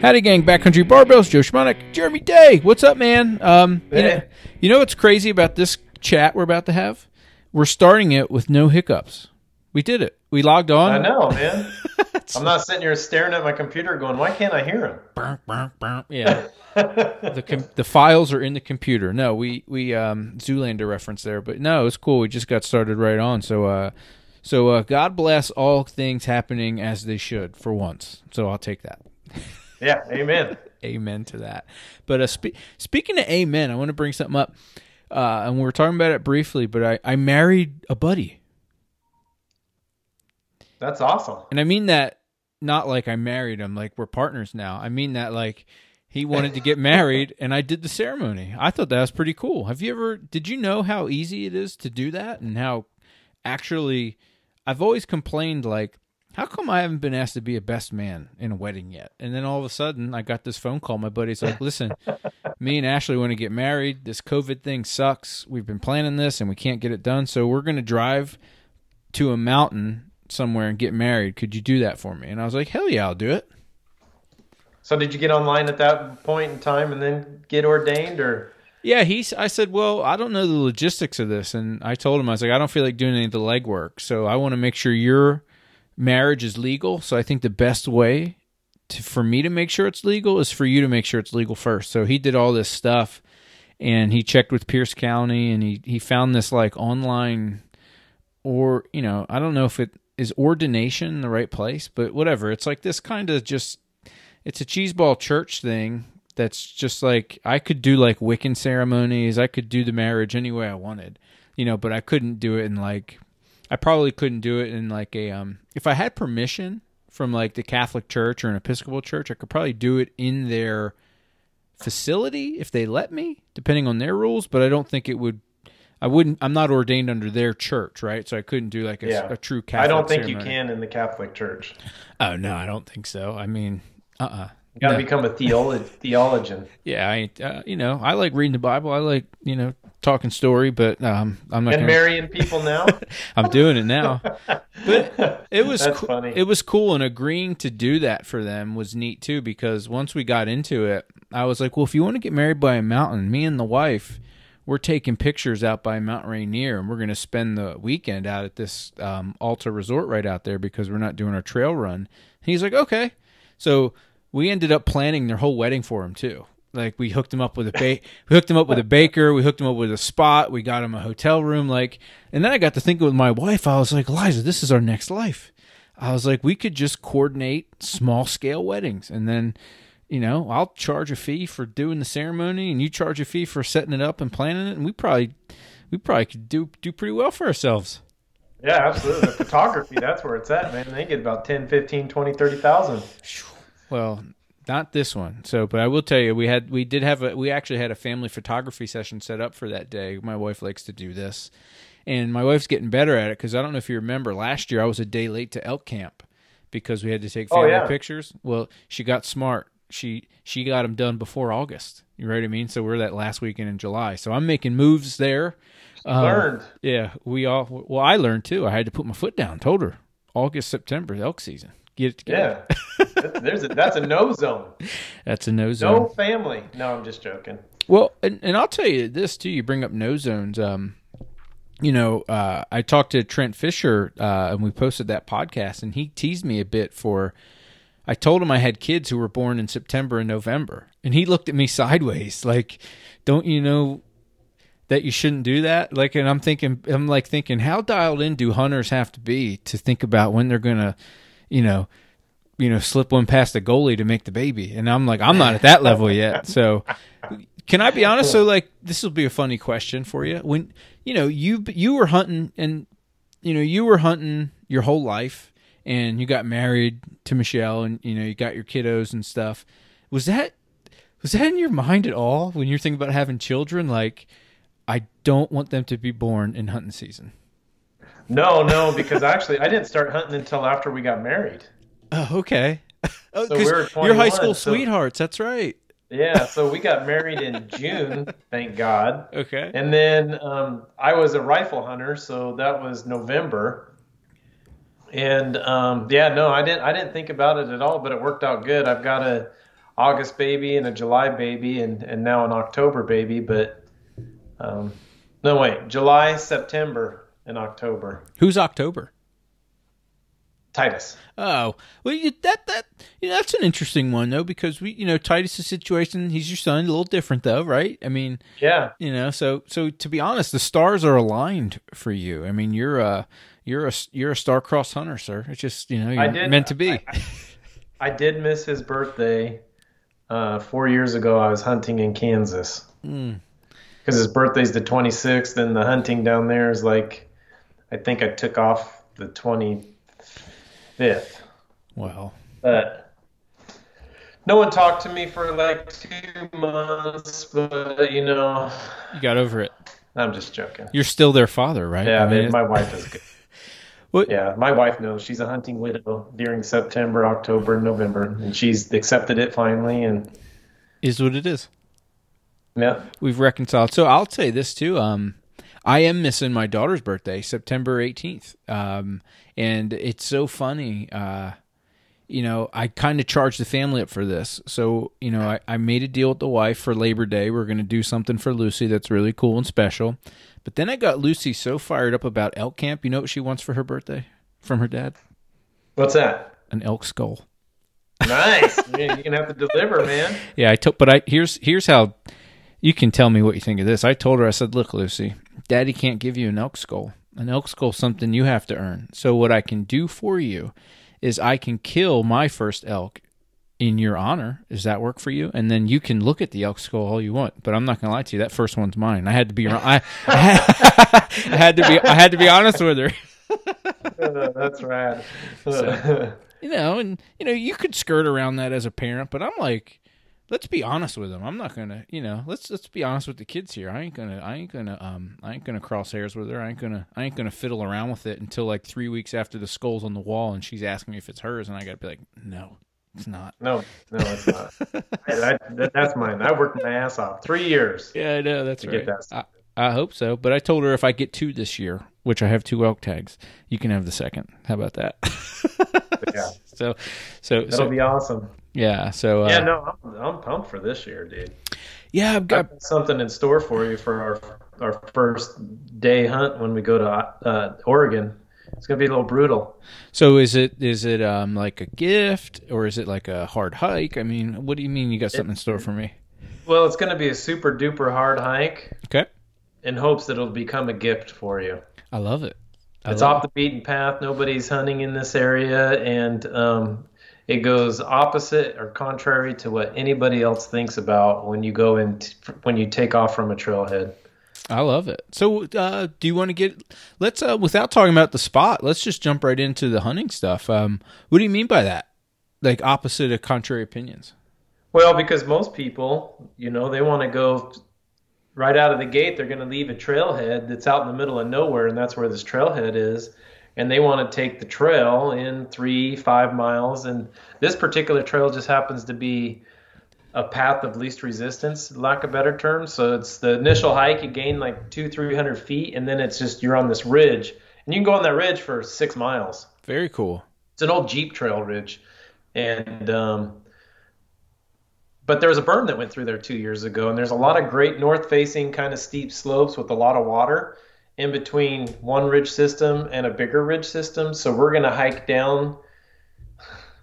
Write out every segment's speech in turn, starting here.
Howdy, gang! Backcountry Barbells, Joe Schmanek, Jeremy Day. What's up, man? Um, you, know, you know what's crazy about this chat we're about to have? We're starting it with no hiccups. We did it. We logged on. I know, man. I'm not sitting here staring at my computer going, why can't I hear Burp, burp, burp. Yeah, him? the com- the files are in the computer. No, we we um Zoolander reference there, but no, it's cool. We just got started right on. So uh, so uh, God bless all things happening as they should for once. So I'll take that. yeah, amen. amen to that. But uh, spe- speaking of amen, I want to bring something up. Uh, and we were talking about it briefly, but I, I married a buddy. That's awesome. And I mean that not like I married him, like we're partners now. I mean that like he wanted to get married and I did the ceremony. I thought that was pretty cool. Have you ever, did you know how easy it is to do that and how actually, I've always complained like, how come I haven't been asked to be a best man in a wedding yet? And then all of a sudden, I got this phone call. My buddy's like, "Listen, me and Ashley want to get married. This COVID thing sucks. We've been planning this and we can't get it done. So we're going to drive to a mountain somewhere and get married. Could you do that for me?" And I was like, "Hell yeah, I'll do it." So did you get online at that point in time and then get ordained or Yeah, he's. I said, well, I don't know the logistics of this, and I told him I was like, I don't feel like doing any of the legwork, so I want to make sure your marriage is legal. So I think the best way to, for me to make sure it's legal is for you to make sure it's legal first. So he did all this stuff, and he checked with Pierce County, and he he found this like online, or you know, I don't know if it is ordination the right place, but whatever. It's like this kind of just it's a cheeseball church thing that's just like I could do like Wiccan ceremonies. I could do the marriage any way I wanted, you know, but I couldn't do it in like I probably couldn't do it in like a um if I had permission from like the Catholic Church or an Episcopal church, I could probably do it in their facility if they let me, depending on their rules, but I don't think it would I wouldn't I'm not ordained under their church, right? So I couldn't do like a, Yeah. a true Catholic I don't think you can in the Catholic Church. Oh no, I don't think so. I mean, uh-uh. You got to No. become a theolo- theologian. Yeah, I uh, you know, I like reading the Bible. I like, you know, talking story, but um, I'm not And gonna, marrying people now? I'm doing it now. But it was That's coo- funny. it was cool and agreeing to do that for them was neat too because once we got into it, I was like, well, if you want to get married by a mountain, me and the wife, we're taking pictures out by Mount Rainier and we're going to spend the weekend out at this um, Alta Resort right out there because we're not doing our trail run. And He's like, okay. So we ended up planning their whole wedding for him too. Like we hooked him up with a ba- we hooked him up with a baker, we hooked him up with a spot, we got him a hotel room. Like, and then I got to thinking with my wife. I was like, Eliza, this is our next life. I was like, we could just coordinate small scale weddings, and then, you know, I'll charge a fee for doing the ceremony, and you charge a fee for setting it up and planning it, and we probably, we probably could do do pretty well for ourselves. yeah, absolutely. The photography, that's where it's at, man. They get about 10, 15, 20, 30,000. Well, not this one. So, but I will tell you, we had we did have a we actually had a family photography session set up for that day. My wife likes to do this, and my wife's getting better at it because I don't know if you remember last year I was a day late to elk camp because we had to take Oh, family yeah. pictures. Well, she got smart. She she got them done before August. You know what I mean? So we're that last weekend in July. So I'm making moves there. Um, Learned. Yeah, we all. Well, I learned too. I had to put my foot down. Told her August, September, elk season. Get it together. Yeah. That's- There's a, that's a no zone. That's a no zone. No family. No, I'm just joking. Well, and, and I'll tell you this too. You bring up no zones. Um, you know, uh, I talked to Trent Fisher, uh, and we posted that podcast, and he teased me a bit for. I told him I had kids who were born in September and November, and he looked at me sideways, like, "Don't you know that you shouldn't do that?" Like, and I'm thinking, I'm like thinking, how dialed in do hunters have to be to think about when they're gonna, you know, you know, slip one past the goalie to make the baby. And I'm like, I'm not at that level yet. So can I be honest? So like, this will be a funny question for you. When, you know, you, you were hunting and, you know, you were hunting your whole life and you got married to Michelle and, you know, you got your kiddos and stuff. Was that, was that in your mind at all when you're thinking about having children? Like, I don't want them to be born in hunting season. No, no, because actually I didn't start hunting until after we got married. Oh, okay. Oh, So 'cause we were you're high school so- sweethearts. That's right. Yeah, so we got married in June, thank God. Okay. And then um, I was a rifle hunter, so that was November. And um, yeah, no, I didn't. I didn't think about it at all, but it worked out good. I've got a August baby and a July baby and, and now an October baby, but um, no wait, July, September, and October. Who's October? Titus. Oh, well, you, that that you know, that's an interesting one though because we you know Titus's situation. He's your son, a little different though, right? I mean, Yeah. you know, so so to be honest, the stars are aligned for you. I mean, you're a you're a you're a star-crossed hunter, sir. It's just you know you're did meant to be. I, I- I did miss his birthday uh, four years ago. I was hunting in Kansas Mm. because his birthday's the 26th, and the hunting down there is like, I think I took off the 25th. Well, But no one talked to me for like two months. But you know, you got over it. I'm just joking. You're still their father, right? Yeah, I mean, my wife is good. What- Yeah, my wife knows she's a hunting widow during September, October, and November, and she's accepted it finally. And is what it is. yeah, We've reconciled. So I'll say this too. Um, I am missing my daughter's birthday, September 18th. Um, and it's so funny. Uh, you know, I kind of charged the family up for this. So, you know, I, I made a deal with the wife for Labor Day. We're going to do something for Lucy that's really cool and special. But then I got Lucy so fired up about elk camp. You know what she wants for her birthday from her dad? what's that? An elk skull. Nice. You're gonna have to deliver, man. Yeah, I told, but I here's here's how you can tell me what you think of this. I told her, I said, "Look, Lucy, Daddy can't give you an elk skull. An elk skull something you have to earn. So what I can do for you is I can kill my first elk in your honor. Does that work for you? And then you can look at the elk skull all you want. But I'm not gonna lie to you. That first one's mine. I had to be. I, I, had, I had to be. I had to be honest with her. That's rad. you know, and you know, you could skirt around that as a parent, but I'm like, let's be honest with them. I'm not gonna, you know, let's let's be honest with the kids here. I ain't gonna, I ain't gonna, um, I ain't gonna cross hairs with her. I ain't gonna, I ain't gonna fiddle around with it until like three weeks after the skull's on the wall and she's asking me if it's hers, and I gotta be like, no, it's not. no, no, it's not. I, I, that's mine. I worked my ass off three years. Yeah, I know that's right. get that. I, I hope so, but I told her if I get two this year, which I have two elk tags, you can have the second. How about that? Yeah, So, so, that'll so be awesome. yeah, so uh, Yeah, no, I'm, I'm pumped for this year, dude. yeah, I've got I've got something in store for you for our our first day hunt when we go to uh, Oregon. It's gonna be a little brutal. So is it is it um like a gift or is it like a hard hike? I mean, what do you mean you got something in store for me? Well, it's gonna be a super duper hard hike Okay, in hopes that it'll become a gift for you. I love it. I It's love off the beaten path. Nobody's hunting in this area, and um, it goes opposite or contrary to what anybody else thinks about when you go in when you take off from a trailhead. I love it. So, uh, do you want to get? Let's uh, without talking about the spot. Let's just jump right into the hunting stuff. Um, what do you mean by that? Like opposite of contrary opinions. Well, because most people, you know, they want to go right out of the gate. They're going to leave a trailhead that's out in the middle of nowhere, and that's where this trailhead is. And they want to take the trail in three, five miles. And this particular trail just happens to be a path of least resistance, lack of better term. So it's the initial hike, you gain like two, three hundred feet, and then it's just you're on this ridge, and you can go on that ridge for six miles. Very cool. It's an old Jeep trail ridge, and um, but there was a burn that went through there two years ago, and there's a lot of great north-facing kind of steep slopes with a lot of water in between one ridge system and a bigger ridge system. So we're gonna hike down.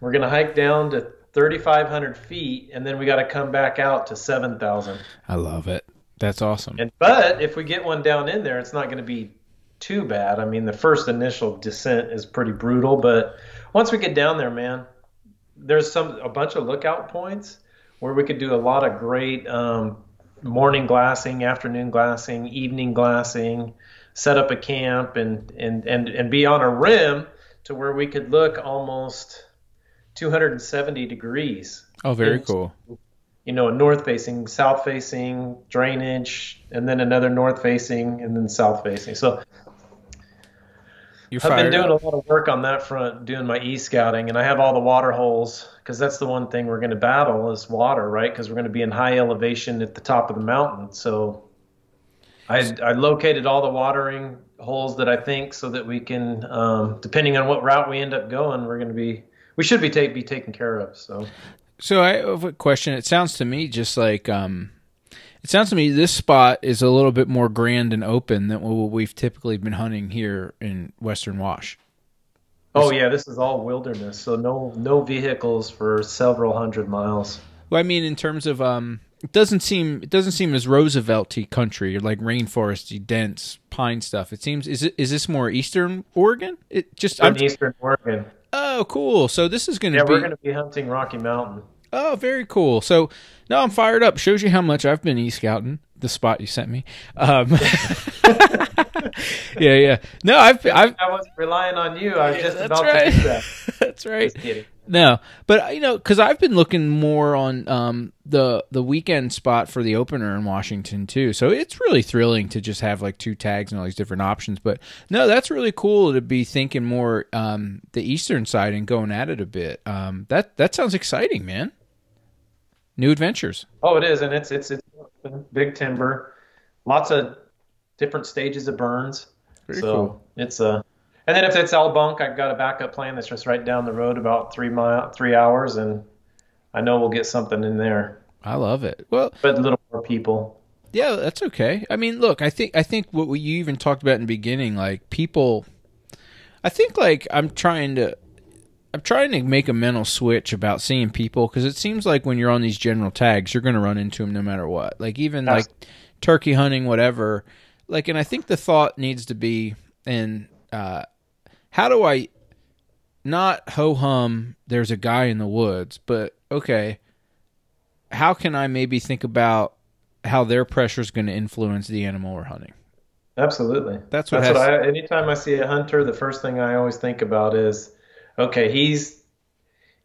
We're gonna hike down to 3,500 feet, and then we got to come back out to 7,000. I love it. That's awesome. And but if we get one down in there, it's not going to be too bad. I mean, the first initial descent is pretty brutal, but once we get down there, man, there's some a bunch of lookout points where we could do a lot of great um, morning glassing, afternoon glassing, evening glassing, set up a camp, and and and and be on a rim to where we could look almost 270 degrees Oh, very cool. you know, a north facing, south facing, drainage, and then another north facing, and then south facing. So You're I've been doing a lot of work on that front, doing my e scouting, and I have all the water holes because that's the one thing we're going to battle is water, right? Because we're going to be in high elevation at the top of the mountain. So I, I located all the watering holes that I think so that we can, um, depending on what route we end up going, we're going to be, we should be take, be taken care of. So So I have a question. It sounds to me just like um, it sounds to me this spot is a little bit more grand and open than what we've typically been hunting here in Western Wash. Oh yeah, this is all wilderness, so no no vehicles for several hundred miles. Well, I mean, in terms of um, it doesn't seem it doesn't seem as Roosevelty country or like rainforesty, dense pine stuff. It seems is it is this more Eastern Oregon? It just I'm Eastern Oregon. Oh, cool. So this is going to yeah, be we're going to be hunting Rocky Mountain. Oh, very cool. So now I'm fired up. Shows you how much I've been e scouting the spot you sent me. Um, yeah, yeah. No, I've, I've I wasn't relying on you. I was just about right. to do that. that's right. No, but you know, because I've been looking more on um, the the weekend spot for the opener in Washington too. So it's really thrilling to just have like two tags and all these different options. But no, that's really cool to be thinking more um, the eastern side and going at it a bit. Um, that that sounds exciting, man. New adventures. Oh, it is, and it's it's it's big timber, lots of different stages of burns. Very so cool. it's a and then if it's all Bunk, I've got a backup plan that's just right down the road, about three mile, three hours, and I know we'll get something in there. I love it. Well, but a little more people. Yeah, that's okay. I mean, look, I think I think what you even talked about in the beginning, like people. I think like I'm trying to. I'm trying to make a mental switch about seeing people because it seems like when you're on these general tags, you're going to run into them no matter what. Like even like turkey hunting, whatever. Like, and I think the thought needs to be, and uh, how do I not ho hum? There's a guy in the woods, but okay. How can I maybe think about how their pressure is going to influence the animal we're hunting? Absolutely. That's what. That's has... what I. Anytime I see a hunter, the first thing I always think about is, okay, he's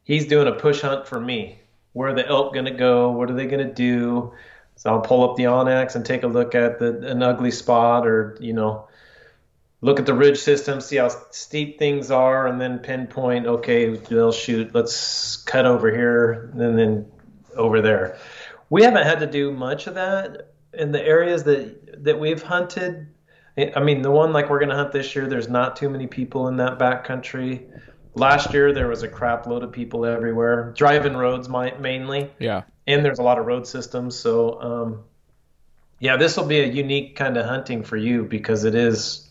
he's doing a push hunt for me. Where are the elk going to go? What are they going to do? So I'll pull up the onX and take a look at the, an ugly spot, or you know, look at the ridge system, see how steep things are, and then pinpoint, okay, they'll shoot, let's cut over here and then over there. We haven't had to do much of that in the areas that that we've hunted. I mean, the one like we're going to hunt this year, there's not too many people in that back country. Last year there was a crap load of people everywhere, driving roads mainly. Yeah. And there's a lot of road systems, so um, yeah, this will be a unique kind of hunting for you because it is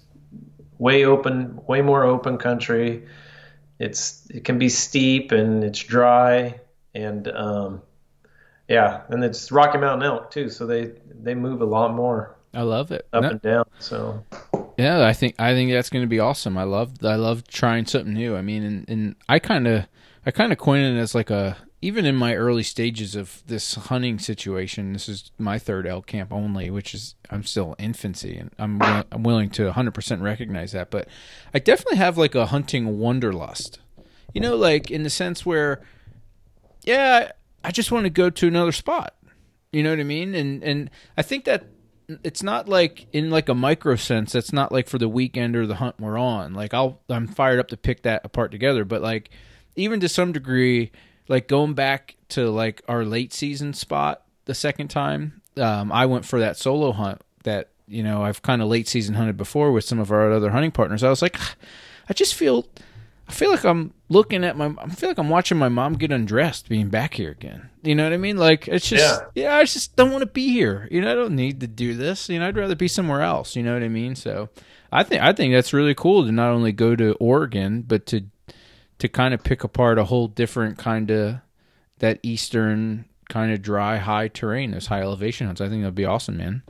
way open, way more open country. It's it can be steep and it's dry and um, yeah, and it's Rocky Mountain elk too, so they they move a lot more. I love it up no. and down. So yeah, I think I think that's going to be awesome. I love I love trying something new. I mean, and, and I kind of I kind of coined it as like a even in my early stages of this hunting situation, this is my third elk camp only, which is I'm still infancy, and I'm I'm willing to 100% recognize that. But I definitely have like a hunting wanderlust, you know, like in the sense where, yeah, I just want to go to another spot, you know what I mean? And and I think that it's not like in like a micro sense. That's not like for the weekend or the hunt we're on. Like I'll I'm fired up to pick that apart together, but like even to some degree like going back to like our late season spot the second time, um, I went for that solo hunt that you know I've kind of late season hunted before with some of our other hunting partners. I was like, I just feel, I feel like I'm looking at my, I feel like I'm watching my mom get undressed being back here again. You know what I mean? Like it's just, yeah, yeah I just don't want to be here. You know, I don't need to do this. You know, I'd rather be somewhere else. You know what I mean? So I think I think that's really cool to not only go to Oregon but to to kind of pick apart a whole different kind of that eastern kind of dry high terrain, those high elevation hunts. I think that'd be awesome, man.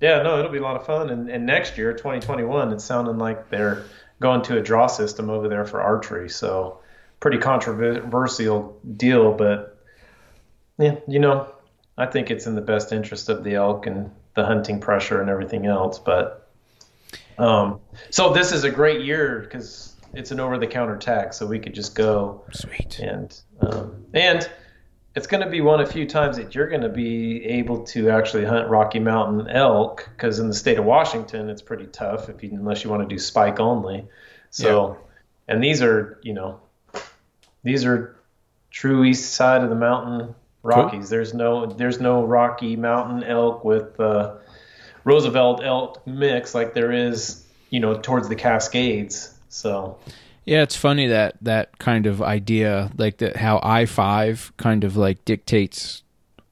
Yeah, no, it'll be a lot of fun. And, and next year, 2021, it's sounding like they're going to a draw system over there for archery. So pretty controversial deal, but yeah, you know, I think it's in the best interest of the elk and the hunting pressure and everything else. But um, so this is a great year because it's an over the counter tag, so we could just go. Sweet. And um, and it's going to be one of few times that you're going to be able to actually hunt Rocky Mountain elk because in the state of Washington it's pretty tough if you unless you want to do spike only. So, yeah. and these are you know these are true east side of the mountain Rockies. Cool. There's no there's no Rocky Mountain elk with uh, Roosevelt elk mix like there is you know towards the Cascades. So Yeah, it's funny that that kind of idea, like that, how I five kind of like dictates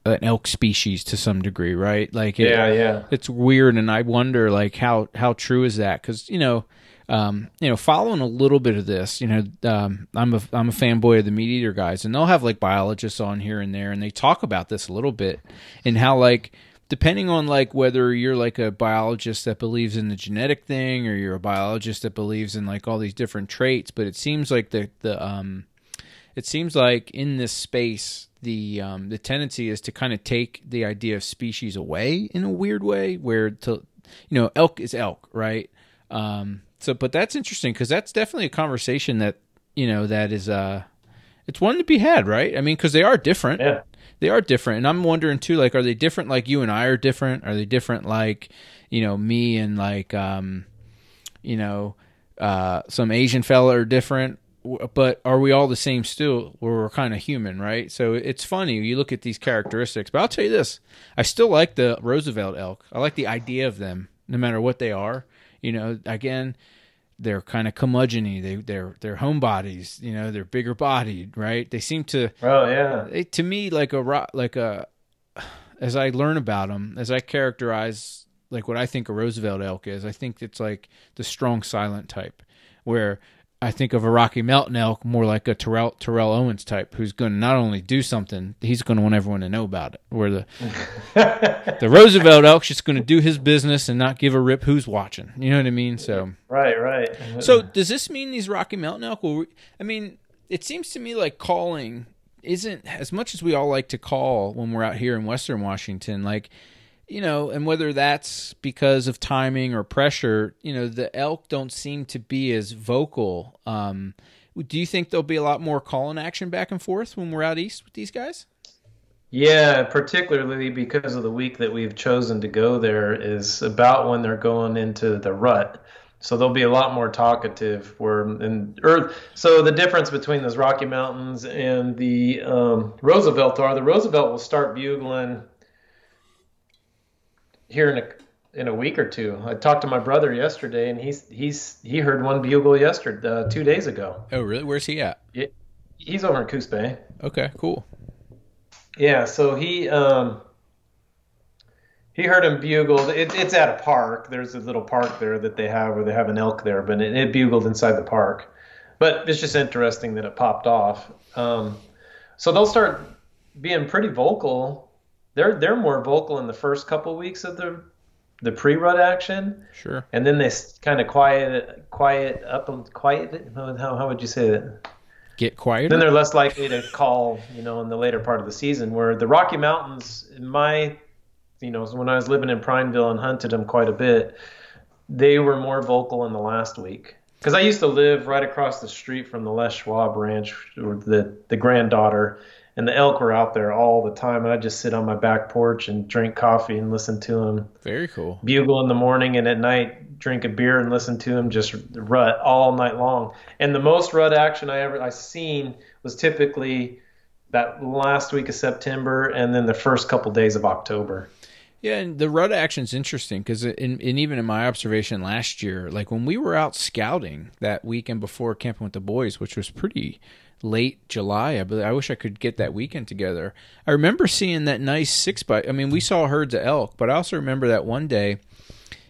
an elk species to some degree, right? Like, it, yeah, yeah, it's weird, and I wonder like how how true is that? Because you know, um, you know, following a little bit of this, you know, um, I'm a I'm a fanboy of the meat eater guys, and they'll have like biologists on here and there, and they talk about this a little bit and how like depending on like whether you're like a biologist that believes in the genetic thing or you're a biologist that believes in like all these different traits but it seems like the the um it seems like in this space the um the tendency is to kind of take the idea of species away in a weird way where to you know elk is elk right? Um so but that's interesting because that's definitely a conversation that you know that is uh it's one to be had right? I mean because they are different. Yeah. They are different. And i'm wondering too like are they different like you and i are different? Are they different like you know me and like um you know uh some asian fella are different? But are we all the same still? We're kind of human right? So it's funny you look at these characteristics. But i'll tell you this i still like the roosevelt elk. I like the idea of them no matter what they are. You know again they're kind of curmudgeony they they're they're homebodies you know they're bigger bodied right they seem to Oh yeah. they, to me like a like a as I learn about them, as I characterize like what I think a Roosevelt elk is, I think it's like the strong silent type, where I think of a Rocky Mountain elk more like a Terrell Terrell Owens type, who's going to not only do something, he's going to want everyone to know about it. Where the the Roosevelt elk's just going to do his business and not give a rip who's watching. You know what I mean? So. Right, right. So does this mean these Rocky Mountain elk will? I mean, it seems to me like calling isn't as much as we all like to call when we're out here in Western Washington. Like, you know, and whether that's because of timing or pressure, you know, the elk don't seem to be as vocal. Um, do you think there'll be a lot more call and action back and forth when we're out east with these guys? Yeah, particularly because of the week that we've chosen to go there is about when they're going into the rut. So they'll be a lot more talkative. Where and or so the difference between those Rocky Mountains and the um, Roosevelt are the Roosevelt will start bugling here in a in a week or two. I talked to my brother yesterday, and he's he's he heard one bugle yesterday, uh, two days ago. Oh, really? Where's he at? It, he's over in Coos Bay. Okay, cool. Yeah, so he um he heard him bugle. It, it's at a park. There's a little park there that they have where they have an elk there, but it, it bugled inside the park. But it's just interesting that it popped off. Um, so they'll start being pretty vocal. They're they're more vocal in the first couple weeks of the the pre-rut action, Sure. and then they kind of quiet quiet up and quiet. How how would you say that? Get quieter. then they're less likely to call, you know, in the later part of the season. Where the Rocky Mountains, in my, you know, when I was living in Prineville and hunted them quite a bit, they were more vocal in the last week. Because I used to live right across the street from the Les Schwab Ranch, or the the granddaughter, and the elk were out there all the time. And I'd just sit on my back porch and drink coffee and listen to them Very cool. bugle in the morning and at night drink a beer and listen to them just rut all night long. And the most rut action I ever I seen was typically that last week of September and then the first couple days of October. Yeah, and the rut action is interesting because, in, in even in my observation last year, like when we were out scouting that weekend before camping with the boys, which was pretty late July, I. I wish I could get that weekend together. I remember seeing that nice six by. I mean, we saw herds of elk, but I also remember that one day,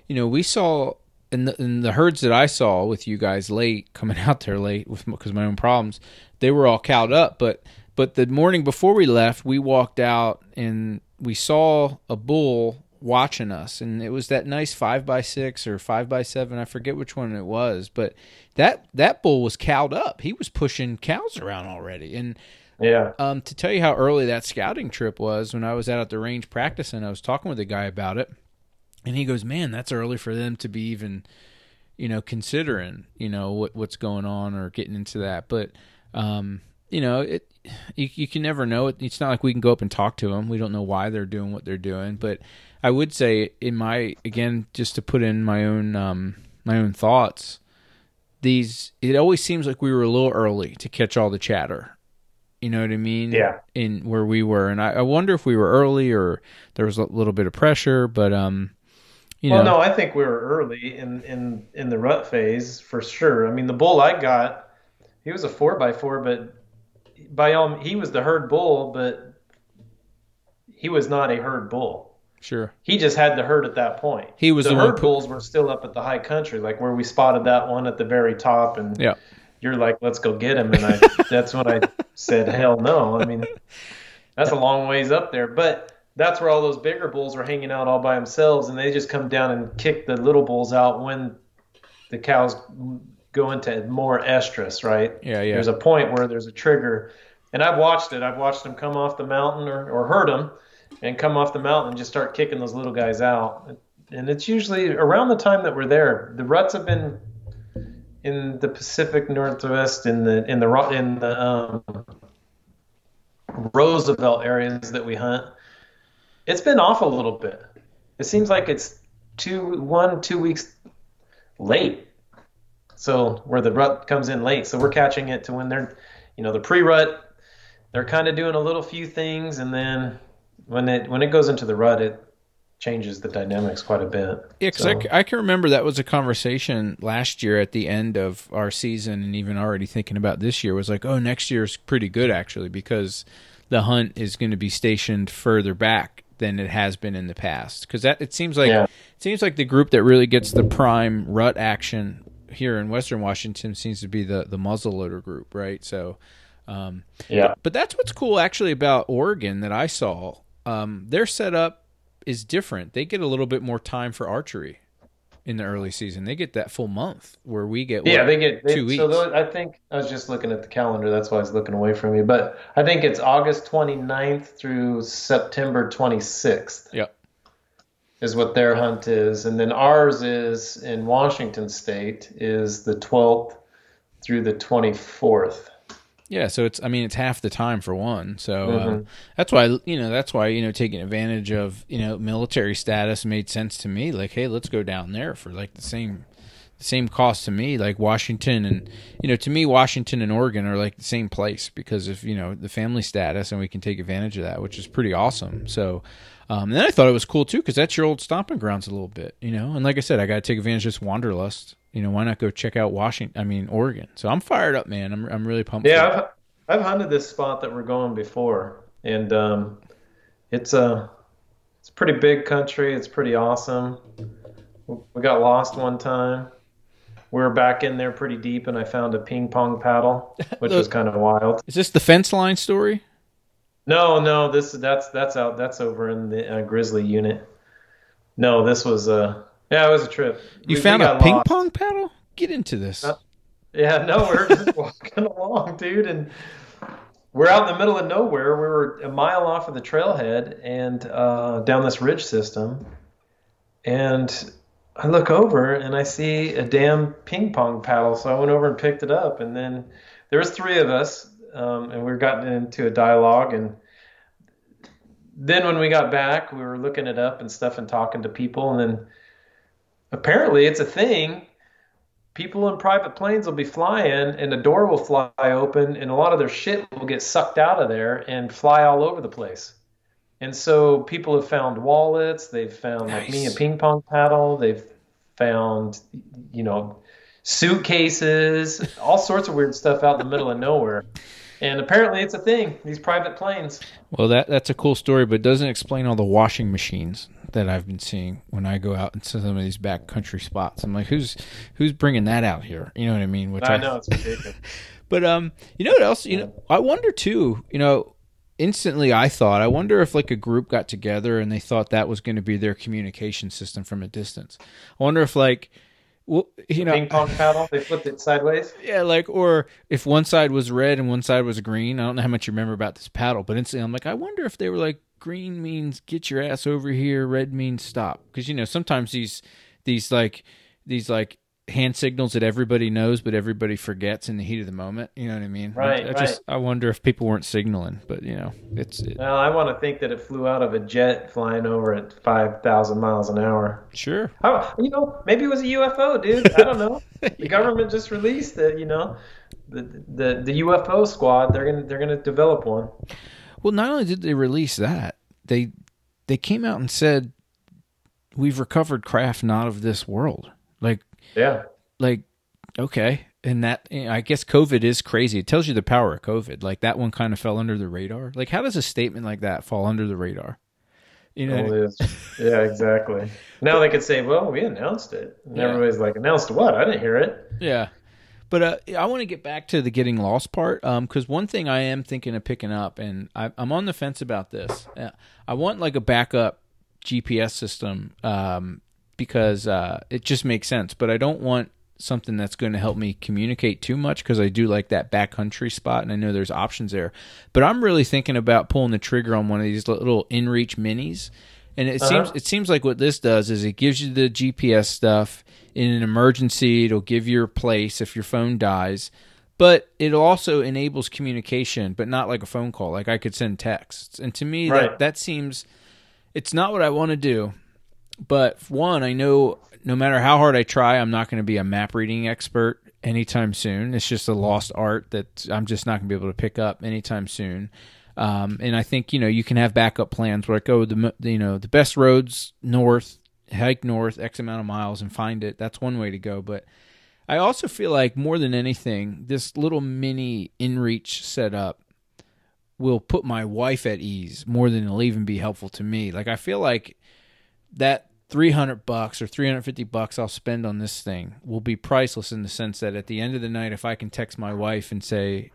you know, we saw in the, in the herds that I saw with you guys late coming out there late with because my own problems, they were all cowed up, but. But the morning before we left, we walked out and we saw a bull watching us, and it was that nice five by six or five by seven. I forget which one it was, but that that bull was cowed up. He was pushing cows around already, and Yeah. um, to tell you how early that scouting trip was, when I was out at the range practicing, I was talking with a guy about it, and he goes, "Man, that's early for them to be even, you know, considering, you know, what what's going on or getting into that." But, um, you know, it you, you can never know. It's not like we can go up and talk to them. We don't know why they're doing what they're doing. But I would say, in my again, just to put in my own um, my own thoughts, these it always seems like we were a little early to catch all the chatter. You know what I mean? Yeah. In where we were, and I, I wonder if we were early or there was a little bit of pressure, but um, you well, know, no, I think we were early in, in, in the rut phase for sure. I mean, the bull I got he was a four by four, but by all he was the herd bull, but he was not a herd bull. Sure. He just had the herd at that point. He was the, the herd one bulls were still up at the high country, like where we spotted that one at the very top, and Yeah. you're like, "Let's go get him," and I that's when I said, "Hell no!" I mean, that's a long ways up there, but that's where all those bigger bulls were hanging out all by themselves, and they just come down and kick the little bulls out when the cows go into more estrus, right? Yeah, yeah. There's a point where there's a trigger, and I've watched it. I've watched them come off the mountain or, or heard them, and come off the mountain and just start kicking those little guys out. And it's usually around the time that we're there. The ruts have been in the Pacific Northwest, in the in the in the um, Roosevelt areas that we hunt. It's been off a little bit. It seems like it's two one two weeks late. So where the rut comes in late, so we're catching it to when they're, you know, the pre-rut, they're kind of doing a little few things, and then when it when it goes into the rut, it changes the dynamics quite a bit. Yeah, So- I, I can remember that was a conversation last year at the end of our season, and even already thinking about this year was like, oh, next year's pretty good actually because the hunt is going to be stationed further back than it has been in the past. Because that it seems like Yeah. it seems like the group that really gets the prime rut action here in Western Washington seems to be the the muzzleloader group, right? So. Um, yeah, but that's what's cool actually about Oregon that I saw. Um, their setup is different. They get a little bit more time for archery in the early season. They get that full month where we get yeah, what, they get they, two So weeks. those, I think I was just looking at the calendar. That's why I was looking away from you. But I think it's August 29th through September 26th. Yep. Is what their hunt is, and then ours is in Washington State is the 12th through the 24th. Yeah, so it's I mean it's half the time for one. So Mm-hmm. um, that's why you know that's why you know taking advantage of you know military status made sense to me. Like, hey, let's go down there for like the same the same cost to me. Like Washington and you know to me Washington and Oregon are like the same place because of you know the family status and we can take advantage of that, which is pretty awesome. So. Um, and then I thought it was cool too because that's your old stomping grounds a little bit, you know. And like I said, I got to take advantage of this wanderlust. You know, why not go check out Washington? I mean, Oregon. So I'm fired up, man. I'm I'm really pumped. Yeah, I've, I've hunted this spot that we're going before, and um, it's a it's a pretty big country. It's pretty awesome. We got lost one time. We were back in there pretty deep, and I found a ping pong paddle, which was kind of wild. Is this the fence line story? No, no, this that's that's out. That's over in the uh, Grizzly unit. No, this was a yeah, it was a trip. You We- we found a ping lost. pong paddle? Get into this. Uh, Yeah, no, we're just walking along, dude, and we're out in the middle of nowhere. We were a mile off of the trailhead and uh, down this ridge system, and I look over and I see a damn ping pong paddle. So I went over and picked it up, and then there was three of us, um, and we got into a dialogue and. Then when we got back, we were looking it up and stuff and talking to people, and then apparently it's a thing people in private planes will be flying and the door will fly open and a lot of their shit will get sucked out of there and fly all over the place. And so people have found wallets, they've found like me a ping pong paddle, they've found you know suitcases, all sorts of weird stuff out in the middle of nowhere. And apparently it's a thing, these private planes. Well, that that's a cool story, but it doesn't explain all the washing machines that I've been seeing when I go out into some of these backcountry spots. I'm like, who's who's bringing that out here? You know what I mean? Which I know it's ridiculous. But um, you know what else? You know, I wonder too. You know, instantly I thought, I wonder if like a group got together and they thought that was going to be their communication system from a distance. I wonder if like, well, you know, ping pong paddle, they flipped it sideways. yeah, like, or if one side was red and one side was green. I don't know how much you remember about this paddle, but instantly I'm like, I wonder if they were like, green means get your ass over here, red means stop. Because you know sometimes these these like these like hand signals that everybody knows, but everybody forgets in the heat of the moment. You know what I mean? Right, I, I just I wonder if people weren't signaling, but you know, it's it, Well, I want to think that it flew out of a jet flying over at 5,000 miles an hour. sure. Oh, you know, maybe it was a UFO, dude. I don't know. The government just released it. You know, the the the UFO squad. They're gonna they're gonna develop one. Well, not only did they release that, they they came out and said we've recovered craft not of this world. Like Yeah. like okay and that I guess COVID is crazy. It tells you the power of COVID. Like that one kind of fell under the radar. Like how does a statement like that fall under the radar? You know, well, yeah, exactly. Now they could say, "Well, we announced it," and yeah. everybody's like, "Announced what? I didn't hear it." Yeah, but uh, I want to get back to the getting lost part because um, one thing I am thinking of picking up, and I, am on the fence about this. Uh, I want like a backup GPS system um, because uh, it just makes sense, but I don't want something that's going to help me communicate too much because I do like that backcountry spot and I know there's options there. But I'm really thinking about pulling the trigger on one of these little InReach minis. And it uh-huh. seems it seems like what this does is it gives you the GPS stuff in an emergency. It'll give you your place if your phone dies, but it also enables communication, but not like a phone call. Like I could send texts, and to me right. that that seems it's not what I want to do. But one, I know no matter how hard I try, I'm not going to be a map reading expert anytime soon. It's just a lost art that I'm just not going to be able to pick up anytime soon. Um, and I think you know you can have backup plans where I go the you know the best roads north, hike north X amount of miles and find it. That's one way to go. But I also feel like more than anything, this little mini InReach setup will put my wife at ease more than it'll even be helpful to me. Like I feel like that 300 bucks or 350 bucks I'll spend on this thing will be priceless in the sense that at the end of the night if I can text my wife and say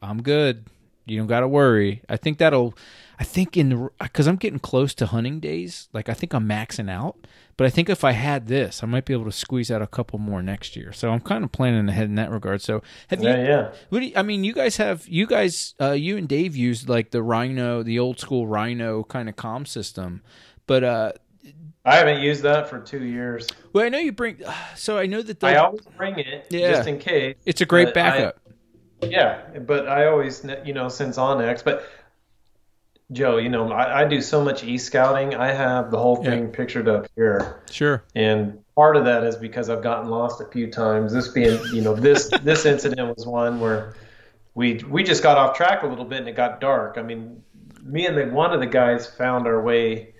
I'm good, you don't got to worry. I think that'll I think in the cuz I'm getting close to hunting days, like I think I'm maxing out, but I think if I had this, I might be able to squeeze out a couple more next year. So I'm kind of planning ahead in that regard. So have yeah, you Yeah. What do you, I mean, you guys have you guys uh, you and Dave used like the Rhino, the old school Rhino kind of com system. But uh I haven't used that for two years. Well, I know you bring. So I know that the, I always bring it yeah. just in case. It's a great backup. I, yeah, but I always, you know, since onX, but Joe, you know, I, I do so much e scouting. I have the whole thing yeah. pictured up here. Sure. And part of that is because I've gotten lost a few times. This being, you know, this this incident was one where we we just got off track a little bit and it got dark. I mean, me and the, one of the guys found our way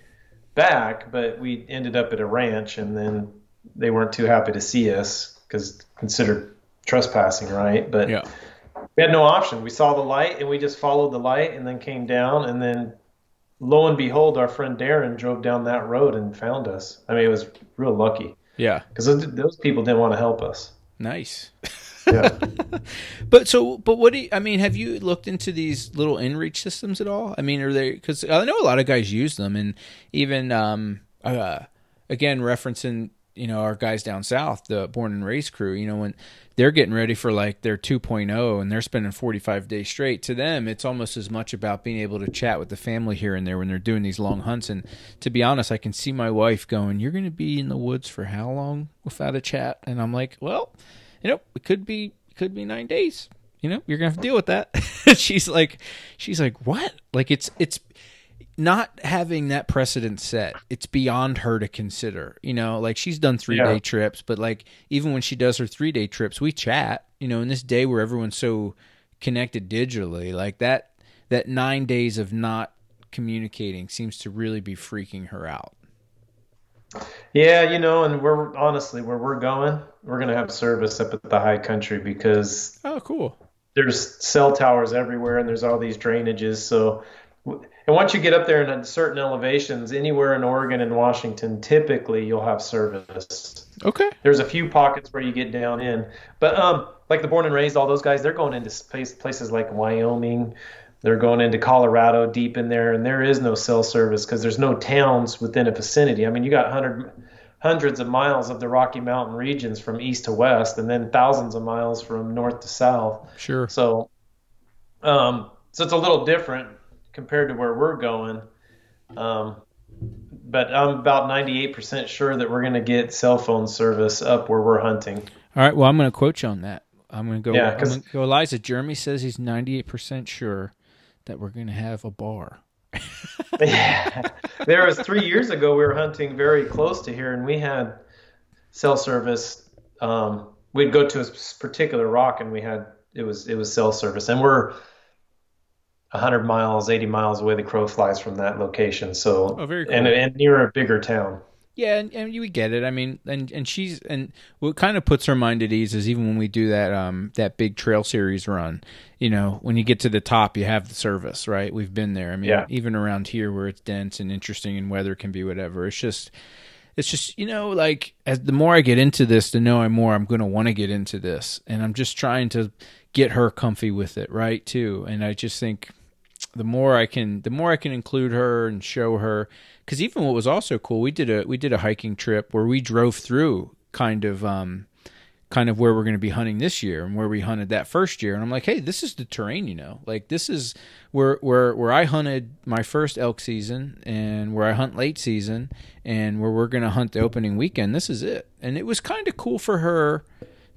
back, but we ended up at a ranch, and then they weren't too happy to see us because considered trespassing, right? But yeah. we had no option. We saw the light, and we just followed the light, and then came down, and then lo and behold, our friend Darren drove down that road and found us. I mean, it was real lucky. Yeah, because those, those people didn't want to help us. Nice. yeah. but so, but what do you, I mean? Have you looked into these little InReach systems at all? I mean, are they? Because I know a lot of guys use them, and even um, uh, again, referencing you know our guys down south, the born and raised crew. You know when they're getting ready for like their 2.0 and they're spending 45 days straight to them it's almost as much about being able to chat with the family here and there when they're doing these long hunts and to be honest i can see my wife going you're going to be in the woods for how long without a chat and i'm like well you know, it could be it could be nine days. You know, you're gonna have to deal with that. she's like, she's like, what? Like it's it's not having that precedent set. It's beyond her to consider. You know, like she's done three yeah. day trips, but like even when she does her three day trips, we chat. You know, in this day where everyone's so connected digitally, like that that nine days of not communicating seems to really be freaking her out. Yeah, you know, and we're honestly where we're going, we're gonna have service up at the high country because oh, cool. There's cell towers everywhere, and there's all these drainages. So, and once you get up there in certain elevations, anywhere in Oregon and Washington, typically you'll have service. Okay. There's a few pockets where you get down in, but um, like the born and raised, all those guys, they're going into places like Wyoming, they're going into Colorado deep in there, and there is no cell service because there's no towns within a vicinity. I mean, you got hundred, hundreds of miles of the Rocky Mountain regions from east to west, and then thousands of miles from north to south. Sure. So, um, so it's a little different compared to where we're going. Um, but I'm about 98% sure that we're going to get cell phone service up where we're hunting. All right. Well, I'm going to quote you on that. I'm going to go. Yeah, because go. Eliza Jeremy says he's 98% sure that we're going to have a bar. yeah. There was three years ago, we were hunting very close to here, and we had cell service. Um, we'd go to a particular rock, and we had it was it was cell service, and we're 100 miles, 80 miles away the crow flies from that location. So, oh, very cool. and, and near a bigger town. Yeah, and, and you get it. I mean, and and she's and what kind of puts her mind at ease is even when we do that um that big trail series run, you know, when you get to the top, you have the service, right? We've been there. I mean, Yeah. even around here where it's dense and interesting and weather can be whatever. It's just it's just you know like as the more I get into this, the know I'm more I'm going to want to get into this, and I'm just trying to get her comfy with it, right? Too, and I just think the more I can, the more I can include her and show her. Because even what was also cool, we did a we did a hiking trip where we drove through kind of um kind of where we're going to be hunting this year and where we hunted that first year. And I'm like hey this is the terrain you know? Like this is where where where I hunted my first elk season and where I hunt late season and where we're going to hunt the opening weekend. This is it. And it was kind of cool for her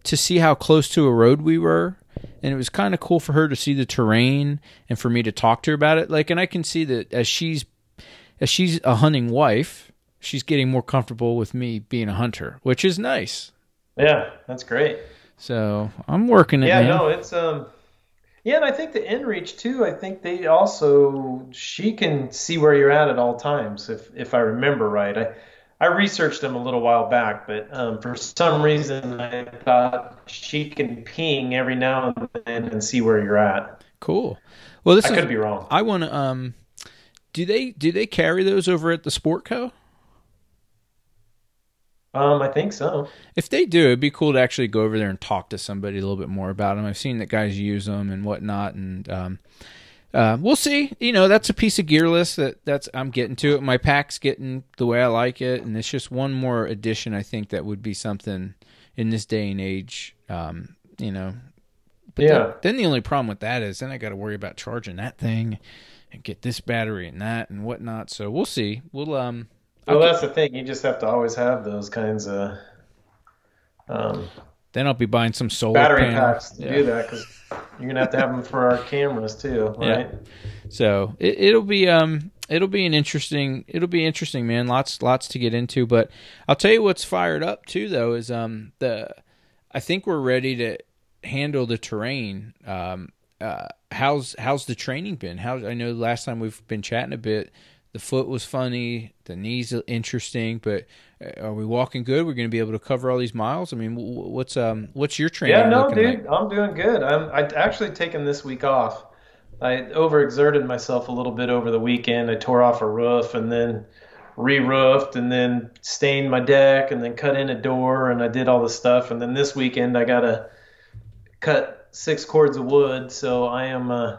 to see how close to a road we were and it was kind of cool for her to see the terrain and for me to talk to her about it like and I can see that as she's as she's a hunting wife she's getting more comfortable with me being a hunter which is nice Yeah, that's great. so I'm working it. Yeah, man. no, it's um yeah, and I think the inReach too, I think they also she can see where you're at at all times if if I remember right. I I researched them a little while back, but um, for some reason I thought she can ping every now and then and see where you're at. Cool. Well, this I is. could be wrong. I want to. Um, do they do they carry those over at the Sport Co? Um, I think so. If they do, it'd be cool to actually go over there and talk to somebody a little bit more about them. I've seen that guys use them and whatnot, and um, uh, we'll see. You know, that's a piece of gear list that that's I'm getting to it. My pack's getting the way I like it, and it's just one more addition. I think that would be something in this day and age. Um, you know, but Yeah. then, then the only problem with that is then I got to worry about charging that thing and get this battery and that and whatnot. So we'll see. We'll um. Well, I'll that's the thing. You just have to always have those kinds of um, Then I'll be buying some solar battery panel. packs to Yeah. do that because you're gonna have to have them for our cameras too, right? Yeah. So it, it'll be um it'll be an interesting it'll be interesting man lots lots to get into but I'll tell you what's fired up too though is um the I think we're ready to handle the terrain um uh how's how's the training been how I know last time we've been chatting a bit the foot was funny the knees interesting but are we walking good we're going to be able to cover all these miles I mean wh- wh- what's um what's your training Yeah, no, dude, like? I'm doing good. I'm I actually taken this week off. I overexerted myself a little bit over the weekend. I tore off a roof and then re-roofed and then stained my deck and then cut in a door and I did all the stuff and then this weekend I got to cut six cords of wood. So I am uh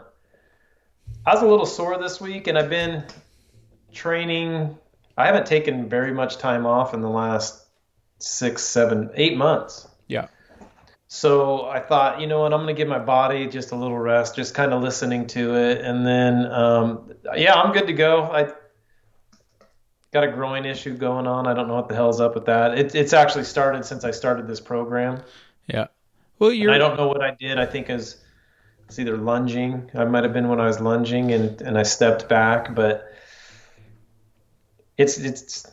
I was a little sore this week and I've been training. I haven't taken very much time off in the last six, seven, eight months. yeah So I thought, you know what, I'm going to give my body just a little rest, just kind of listening to it. And then, um, yeah, I'm good to go. I got a groin issue going on. I don't know what the hell's up with that. It, it's actually started since I started this program. yeah well you're I don't know what I did. I think is it's either lunging. I might have been when I was lunging and, and I stepped back, but it's, it's,